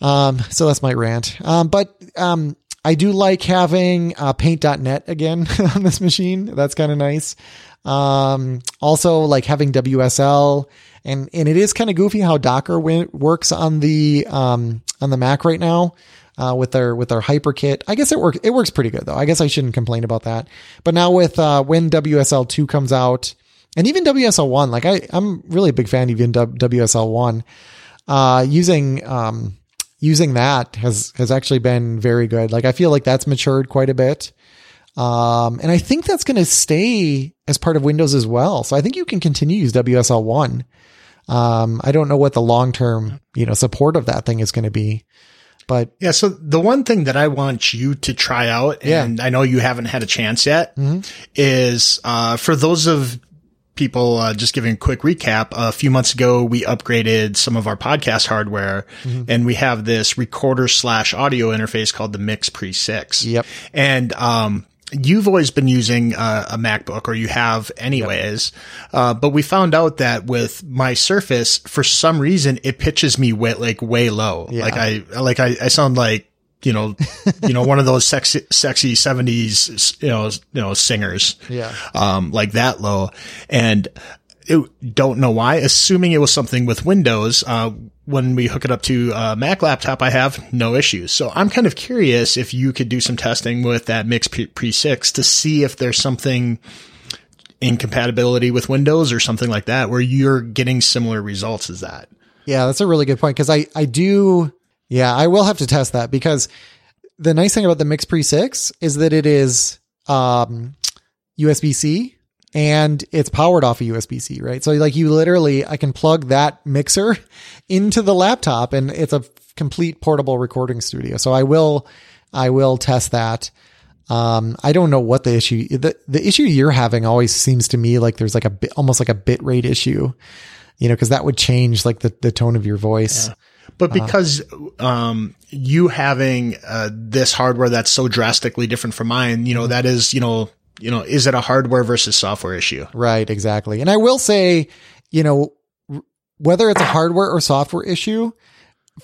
Um, so that's my rant. Um, but, um, I do like having uh, paint.net again on this machine. That's kind of nice. Um, also like having WSL and, and it is kind of goofy how Docker w- works on the, um, on the Mac right now. Uh, with their with their HyperKit, I guess it works. It works pretty good though. I guess I shouldn't complain about that. But now with uh, when WSL two comes out, and even WSL one, like I I'm really a big fan of even WSL one. Uh, using um, using that has has actually been very good. Like I feel like that's matured quite a bit. Um, and I think that's going to stay as part of Windows as well. So I think you can continue to use WSL one. Um, I don't know what the long term, you know, support of that thing is going to be, but yeah. So the one thing that I want you to try out, and yeah. I know you haven't had a chance yet, mm-hmm. is uh, for those of people, uh, just giving a quick recap. A few months ago, we upgraded some of our podcast hardware mm-hmm. and we have this recorder slash audio interface called the Mix Pre 6. Yep. And, um, you've always been using uh, a MacBook or you have anyways. Uh, but we found out that with my Surface, for some reason, it pitches me way, like way low. Yeah. Like I, like I, I sound like, you know, you know, one of those sexy, sexy seventies, you know, you know, singers. Yeah. Um, like that low. And it, don't know why, assuming it was something with Windows, uh, when we hook it up to a Mac laptop, I have no issues. So I'm kind of curious if you could do some testing with that Mix Pre, Pre 6 to see if there's something incompatibility with Windows or something like that where you're getting similar results as that. Yeah, that's a really good point because I I do yeah I will have to test that because the nice thing about the Mix Pre Six is that it is um, USB C and it's powered off a of USB C, right? So like you literally I can plug that mixer into the laptop and it's a complete portable recording studio. So I will I will test that. Um, I don't know what the issue, the, the issue you're having always seems to me like there's like a bit, almost like a bit rate issue, you know, cause that would change like the, the tone of your voice. Yeah. But because, um, you having, uh, this hardware that's so drastically different from mine, you know, that is, you know, you know, is it a hardware versus software issue? Right. Exactly. And I will say, you know, whether it's a hardware or software issue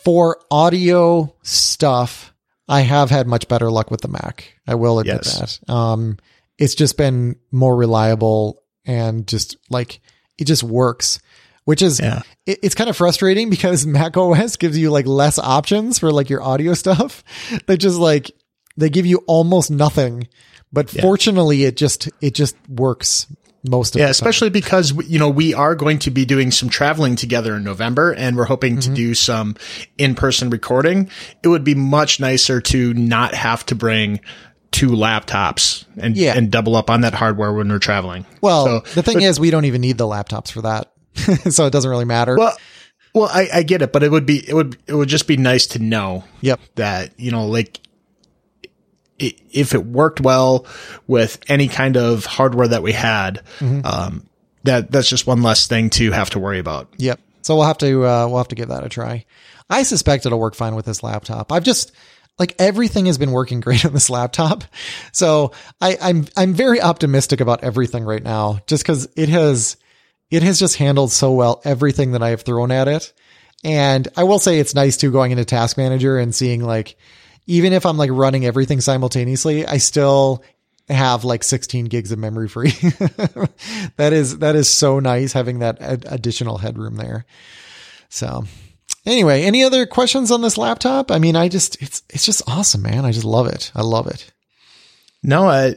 for audio stuff, I have had much better luck with the Mac. I will admit yes. that. Um, it's just been more reliable and just like it just works, which is yeah. it, it's kind of frustrating because Mac OS gives you like less options for like your audio stuff. They just like they give you almost nothing, but yeah. fortunately, it just it just works most of the time. yeah, especially because you know we are going to be doing some traveling together in November, and we're hoping mm-hmm. to do some in-person recording. It would be much nicer to not have to bring two laptops and yeah. and double up on that hardware when we're traveling. Well, so, the thing but, is, we don't even need the laptops for that, so it doesn't really matter. Well. Well, I, I get it, but it would be it would it would just be nice to know yep. that you know like if it worked well with any kind of hardware that we had, mm-hmm. um, that that's just one less thing to have to worry about. Yep. So we'll have to uh, we'll have to give that a try. I suspect it'll work fine with this laptop. I've just like everything has been working great on this laptop, so I, I'm I'm very optimistic about everything right now, just because it has it has just handled so well everything that I have thrown at it. And I will say it's nice too going into Task Manager and seeing like even if I'm like running everything simultaneously, I still have like 16 gigs of memory free. that is, that is so nice having that ad- additional headroom there. So anyway, any other questions on this laptop? I mean, I just, it's, it's just awesome, man. I just love it. I love it. No, I,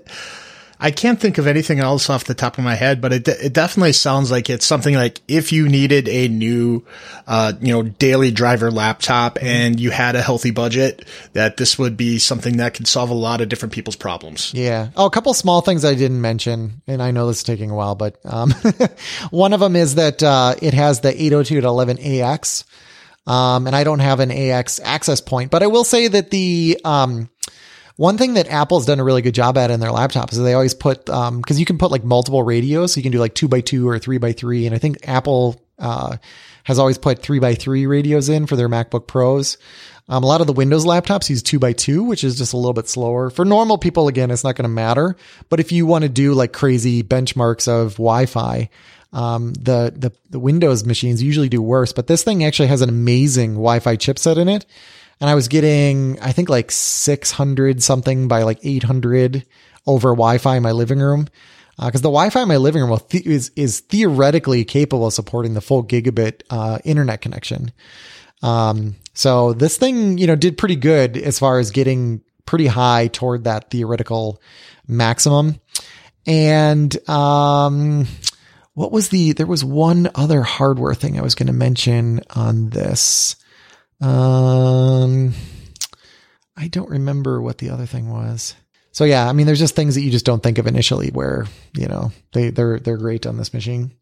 I can't think of anything else off the top of my head, but it it definitely sounds like it's something like if you needed a new, uh, you know, daily driver laptop and you had a healthy budget, that this would be something that could solve a lot of different people's problems. Yeah. Oh, a couple small things I didn't mention, and I know this is taking a while, but um, one of them is that uh, it has the 802.11ax. Um, and I don't have an AX access point, but I will say that the, um, one thing that Apple's done a really good job at in their laptops is they always put, um, cause you can put like multiple radios. So you can do like two by two or three by three. And I think Apple, uh, has always put three by three radios in for their MacBook Pros. Um, a lot of the Windows laptops use two by two, which is just a little bit slower. For normal people, again, it's not going to matter. But if you want to do like crazy benchmarks of Wi-Fi, um, the, the, the Windows machines usually do worse, but this thing actually has an amazing Wi-Fi chipset in it and I was getting, I think like 600 something by like 800 over Wi-Fi in my living room. Uh, cause the Wi-Fi in my living room is, is theoretically capable of supporting the full gigabit, uh, internet connection. Um, so this thing, you know, did pretty good as far as getting pretty high toward that theoretical maximum. And, um, what was the, there was one other hardware thing I was going to mention on this. Um, I don't remember what the other thing was. So yeah, I mean, there's just things that you just don't think of initially where, you know, they, they're, they're great on this machine.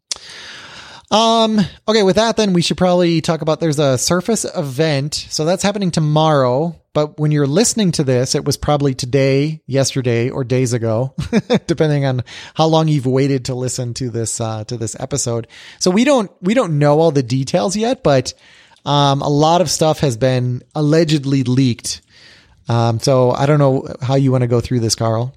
Um, okay, with that, then we should probably talk about there's a Surface event. So that's happening tomorrow. But when you're listening to this, it was probably today, yesterday, or days ago, depending on how long you've waited to listen to this, uh, to this episode. So we don't, we don't know all the details yet, but um, a lot of stuff has been allegedly leaked Um, so I don't know how you want to go through this, Carl.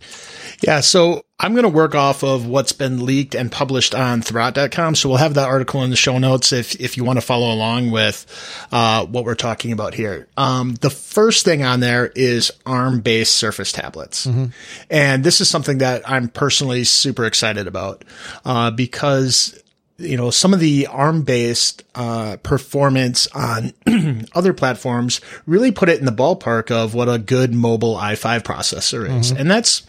Yeah, so I'm going to work off of what's been leaked and published on Thurrott.com. So we'll have that article in the show notes if, if you want to follow along with uh, what we're talking about here. Um, the first thing on there is ARM based Surface tablets. Mm-hmm. And this is something that I'm personally super excited about uh, because you know, some of the ARM based uh, performance on other platforms really put it in the ballpark of what a good mobile i5 processor is. Mm-hmm. And that's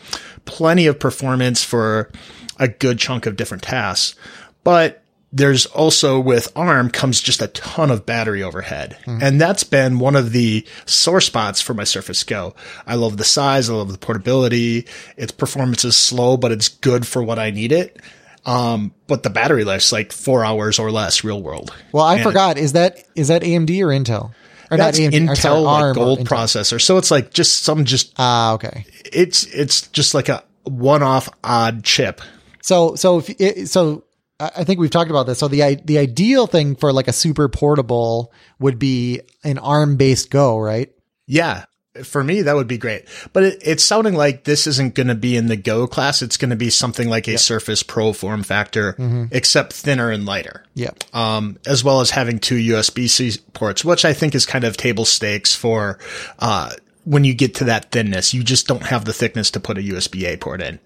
plenty of performance for a good chunk of different tasks. But there's also with ARM comes just a ton of battery overhead. Mm-hmm. And that's been one of the sore spots for my Surface Go. I love the size. I love the portability. Its performance is slow, but it's good for what I need it. Um, but the battery life's like four hours or less real world. Well, I and forgot. Is that, is that AMD or Intel? Or that's AMD, Intel sorry, like gold processor. So it's like just some just, ah, uh, okay. It's, it's just like a one off odd chip. So, so if, it, so I think we've talked about this. So the, the ideal thing for like a super portable would be an ARM based Go, right? Yeah for me, that would be great. But it, it's sounding like this isn't going to be in the Go class. It's going to be something like a yep. Surface Pro form factor, mm-hmm. except thinner and lighter. Yeah. Um, as well as having two USB C ports, which I think is kind of table stakes for, uh, when you get to that thinness, you just don't have the thickness to put a USB A port in.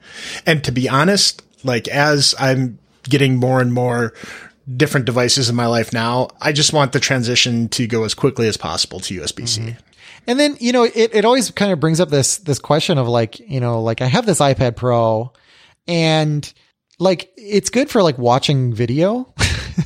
And to be honest, like as I'm getting more and more different devices in my life now, I just want the transition to go as quickly as possible to USB C. Mm-hmm. And then, you know, it, it always kind of brings up this, this question of like, you know, like I have this iPad Pro and like it's good for like watching video.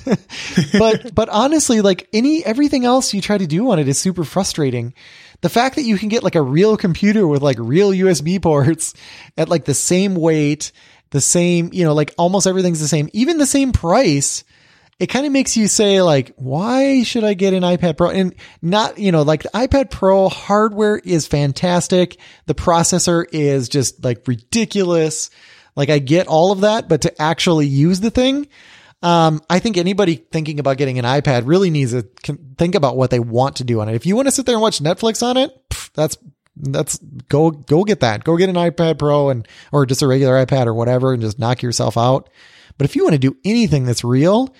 but, but honestly, like any, everything else you try to do on it is super frustrating. The fact that you can get like a real computer with like real USB ports at like the same weight, the same, you know, like almost everything's the same, even the same price it kind of makes you say like, why should I get an iPad Pro? And not, you know, like the iPad Pro hardware is fantastic. The processor is just like ridiculous. Like I get all of that, but to actually use the thing, um, I think anybody thinking about getting an iPad really needs to think about what they want to do on it. If you want to sit there and watch Netflix on it, that's that's go go get that. Go get an iPad Pro and or just a regular iPad or whatever and just knock yourself out. But if you want to do anything that's real,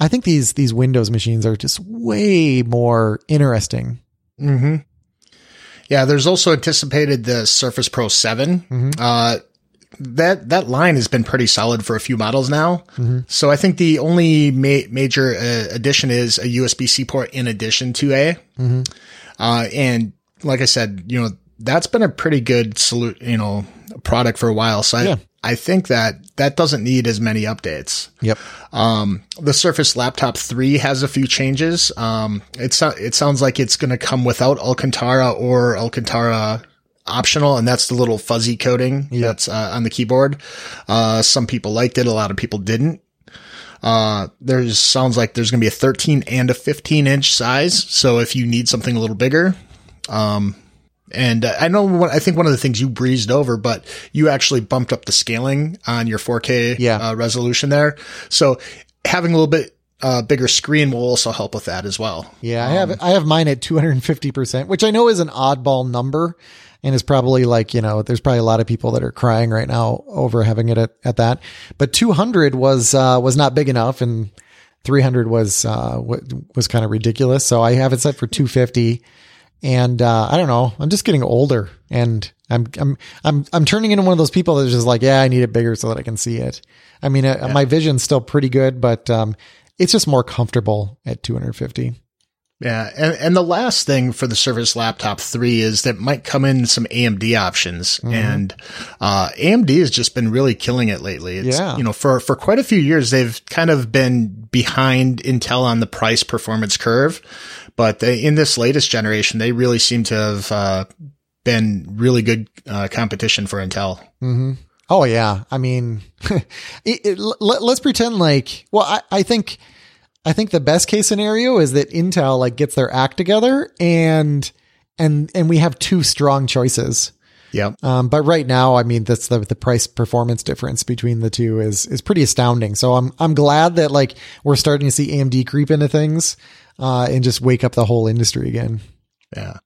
I think these these Windows machines are just way more interesting. Mm-hmm. Yeah, there's also anticipated the Surface Pro 7. Mm-hmm. Uh, that that line has been pretty solid for a few models now. Mm-hmm. So I think the only ma- major uh, addition is a USB C port in addition to A. Mm-hmm. Uh, and like I said, you know that's been a pretty good salute, you know, product for a while. So yeah. I think that that doesn't need as many updates. Yep. Um, the Surface Laptop 3 has a few changes. Um, it's, it sounds like it's going to come without Alcantara or Alcantara optional, and that's the little fuzzy coating yep. that's uh, on the keyboard. Uh, some people liked it. A lot of people didn't. Uh, there's sounds like there's going to be a 13 and a 15 inch size. So if you need something a little bigger, um, and uh, I know what, I think one of the things you breezed over, but you actually bumped up the scaling on your 4K yeah. uh, resolution there. So having a little bit uh, bigger screen will also help with that as well. Yeah, I have um, I have mine at 250%, which I know is an oddball number and is probably like, you know, there's probably a lot of people that are crying right now over having it at, at that. But 200 was uh, was not big enough and 300 was uh, was kind of ridiculous. So I have it set for 250 and uh, I don't know. I'm just getting older, and I'm I'm I'm I'm turning into one of those people that's just like, yeah, I need it bigger so that I can see it. I mean, uh, my vision's still pretty good, but um, it's just more comfortable at 250. Yeah, and, and the last thing for the Surface Laptop 3 is that might come in some AMD options, mm-hmm. and uh, AMD has just been really killing it lately. It's, yeah, you know, for for quite a few years they've kind of been behind Intel on the price performance curve. But they, in this latest generation, they really seem to have uh, been really good uh, competition for Intel. Mm-hmm. Oh yeah, I mean, it, it, let, us pretend like. Well, I, I think, I think the best case scenario is that Intel like gets their act together and and and we have two strong choices. Yeah. Um, but right now, I mean, that's the the price performance difference between the two is is pretty astounding. So I'm I'm glad that like we're starting to see AMD creep into things uh, and just wake up the whole industry again. Yeah.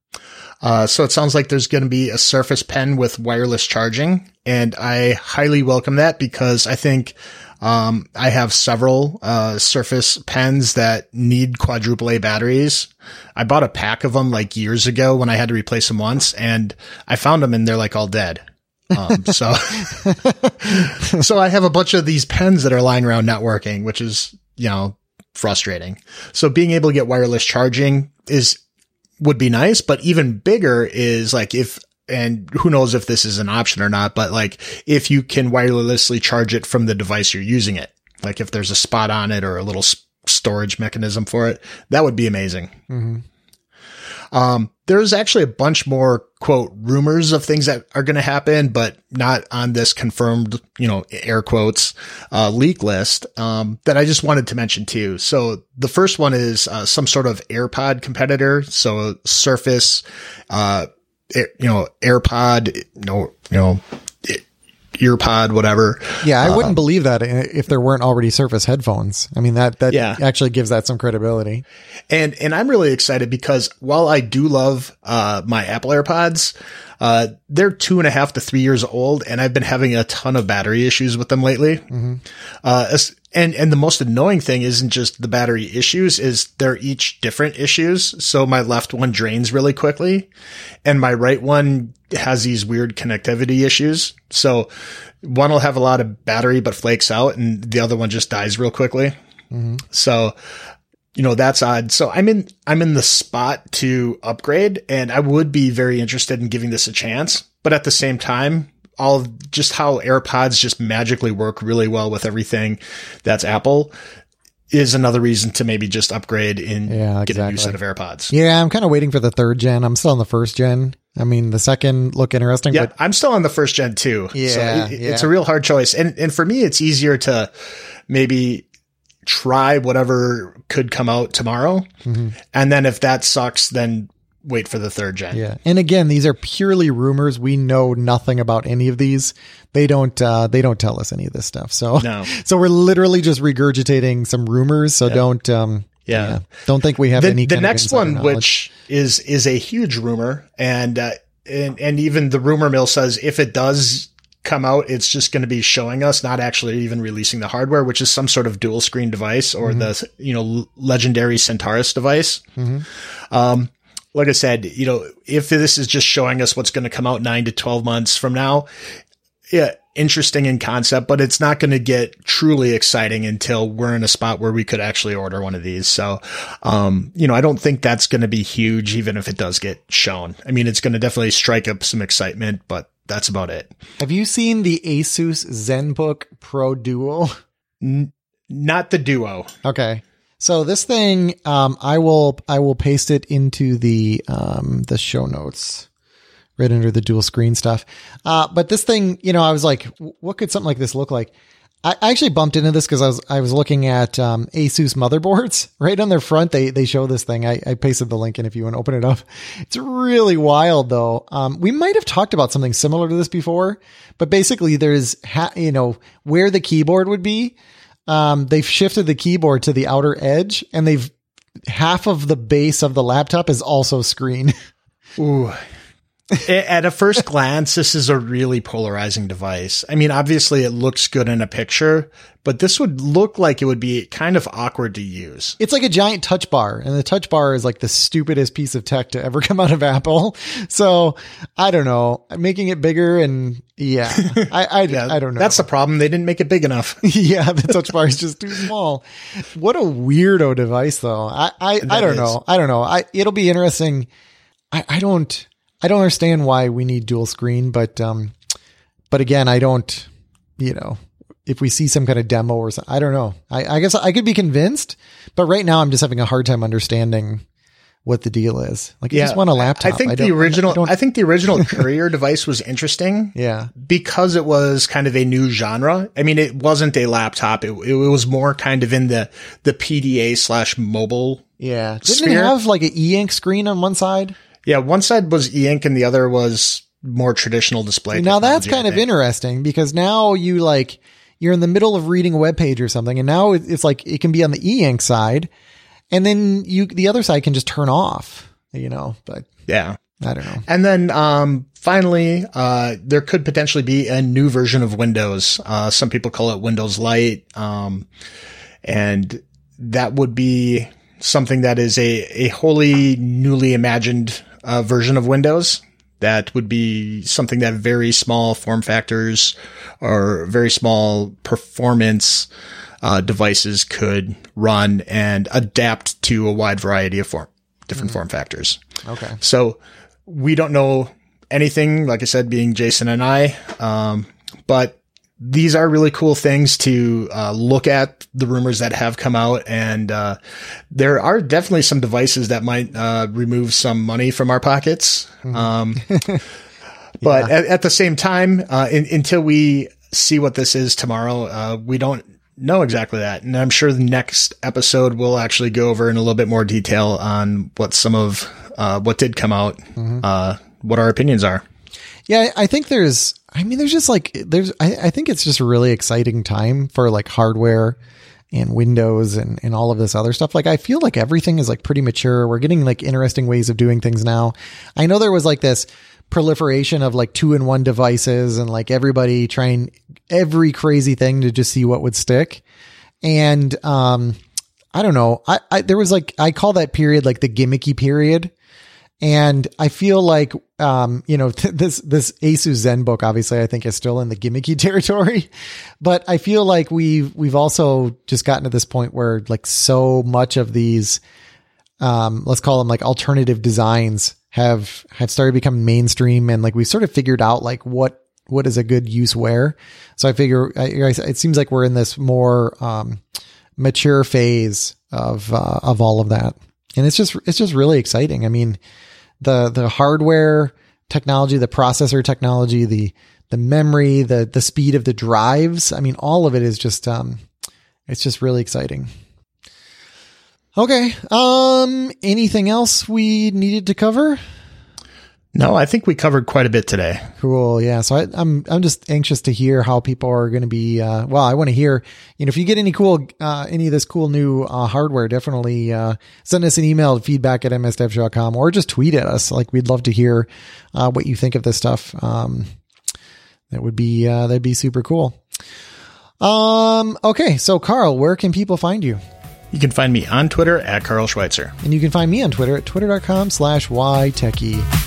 Uh, so it sounds like there's going to be a Surface Pen with wireless charging, and I highly welcome that because I think um, I have several uh, Surface Pens that need quadruple A batteries. I bought a pack of them like years ago when I had to replace them once, and I found them and they're like all dead. Um, so, so I have a bunch of these pens that are lying around not working, which is, you know, frustrating. So being able to get wireless charging is, would be nice, but even bigger is like if, and who knows if this is an option or not, but like if you can wirelessly charge it from the device you're using it, like if there's a spot on it or a little storage mechanism for it, that would be amazing. Mm-hmm. Um, there's actually a bunch more quote rumors of things that are going to happen, but not on this confirmed, you know, air quotes, uh, leak list, um, that I just wanted to mention too. So the first one is, uh, some sort of AirPod competitor. So Surface, uh, you know, AirPod, know, you know, earpod, whatever. Yeah, I wouldn't um, believe that if there weren't already Surface headphones. I mean that that yeah. actually gives that some credibility. And and I'm really excited because while I do love uh, my Apple AirPods, uh, they're two and a half to three years old, and I've been having a ton of battery issues with them lately. Mm-hmm. Uh, and and the most annoying thing isn't just the battery issues; is they're each different issues. So my left one drains really quickly, and my right one has these weird connectivity issues. So one will have a lot of battery but flakes out, and the other one just dies real quickly. Mm-hmm. So you know, that's odd. So I'm in, I'm in the spot to upgrade and I would be very interested in giving this a chance. But at the same time, all just how AirPods just magically work really well with everything that's Apple is another reason to maybe just upgrade and yeah, get a new set of AirPods. Yeah, I'm kind of waiting for the third gen. I'm still on the first gen. I mean, the second look interesting. Yeah, but- I'm still on the first gen too. Yeah, so it, yeah, it's a real hard choice. And and for me, it's easier to maybe try whatever could come out tomorrow. Mm-hmm. And then if that sucks, then wait for the third gen. Yeah. And again, these are purely rumors. We know nothing about any of these. They don't uh they don't tell us any of this stuff. So no. so we're literally just regurgitating some rumors. So don't um yeah. yeah. Don't think we have the, any The next one knowledge. which is is a huge rumor and uh and and even the rumor mill says if it does come out, it's just going to be showing us, not actually even releasing the hardware, which is some sort of dual screen device or mm-hmm. the, you know, legendary Centaurus device. Mm-hmm. Um, like I said, you know, if this is just showing us what's going to come out nine to 12 months from now, yeah, interesting in concept, but it's not going to get truly exciting until we're in a spot where we could actually order one of these. So, um, you know, I don't think that's going to be huge, even if it does get shown. I mean, it's going to definitely strike up some excitement, but that's about it. Have you seen the Asus ZenBook Pro Duo? N- not the Duo. Okay. So this thing, um, I will, I will paste it into the, um, the show notes right under the dual screen stuff. Uh, but this thing, you know, I was like, what could something like this look like? I actually bumped into this because I was I was looking at um, Asus motherboards right on their front. They they show this thing. I, I pasted the link in if you want to open it up. It's really wild though. Um, we might have talked about something similar to this before, but basically there's ha- you know where the keyboard would be. Um, they've shifted the keyboard to the outer edge, and they've half of the base of the laptop is also screen. Ooh, at a first glance, this is a really polarizing device. I mean, obviously it looks good in a picture, but this would look like it would be kind of awkward to use. It's like a giant touch bar, and the touch bar is like the stupidest piece of tech to ever come out of Apple. So I don't know, making it bigger and yeah, I I, yeah, I don't know. That's the problem. They didn't make it big enough. yeah, the touch bar is just too small. What a weirdo device, though. I I, I don't is. know. I don't know. I it'll be interesting. I I don't. I don't understand why we need dual screen, but um, but again, I don't. You know, if we see some kind of demo or something, I don't know. I, I guess I could be convinced, but right now I'm just having a hard time understanding what the deal is. Like, yeah, I just want a laptop. I think I the original, I, I, think the original courier device was interesting. Yeah. Because it was kind of a new genre. I mean, it wasn't a laptop. It, it was more kind of in the, the PDA slash mobile. Yeah. Didn't sphere. it have like an e-ink screen on one side? Yeah, one side was e-ink and the other was more traditional display. Now that's kind of interesting because now you like you're in the middle of reading a web page or something, and now it's like it can be on the e-ink side, and then you the other side can just turn off. You know, but yeah, I don't know. And then um, finally, uh, there could potentially be a new version of Windows. Uh, some people call it Windows Lite, um, and that would be something that is a a wholly newly imagined uh, version of Windows. That would be something that very small form factors or very small performance uh, devices could run and adapt to a wide variety of form different form factors. Okay. So we don't know anything, like I said, being Jason and I. Um, but these are really cool things to uh, look at the rumors that have come out. And uh, there are definitely some devices that might uh, remove some money from our pockets. Um, but at, at, the same time, uh, in, until we see what this is tomorrow, uh, we don't know exactly that. And I'm sure the next episode will actually go over in a little bit more detail on what some of uh, what did come out, mm-hmm. uh, what our opinions are. Yeah, I think there's, I mean, there's just like, there's, I, I think it's just a really exciting time for like hardware and Windows and, and all of this other stuff. Like, I feel like everything is like pretty mature. We're getting like interesting ways of doing things now. I know there was like this proliferation of like two in one devices and like everybody trying every crazy thing to just see what would stick. And, um, I don't know. I, I, there was like, I call that period like the gimmicky period. And I feel like, um, you know, th- this, this Asus ZenBook, obviously, I think is still in the gimmicky territory, but I feel like we've, we've also just gotten to this point where like so much of these, um, let's call them like alternative designs have have started becoming mainstream and like we sort of figured out like what what is a good use where. So I figure I, it seems like we're in this more um, mature phase of uh, of all of that, and it's just it's just really exciting. I mean, the the hardware technology, the processor technology, the the memory, the the speed of the drives. I mean, all of it is just um, it's just really exciting. Okay. Um, anything else we needed to cover? No, I think we covered quite a bit today. Cool. Yeah. So I, am I'm, I'm just anxious to hear how people are going to be. Uh, well, I want to hear, you know, if you get any cool, uh, any of this cool new uh, hardware, definitely uh, send us an email at feedback at msdevshow.com or just tweet at us. Like we'd love to hear uh, what you think of this stuff. Um, that would be uh, that'd be super cool. Um. Okay. So Carl, where can people find you? You can find me on Twitter at Carl Schweitzer. And you can find me on Twitter at twitter.com slash ytechie.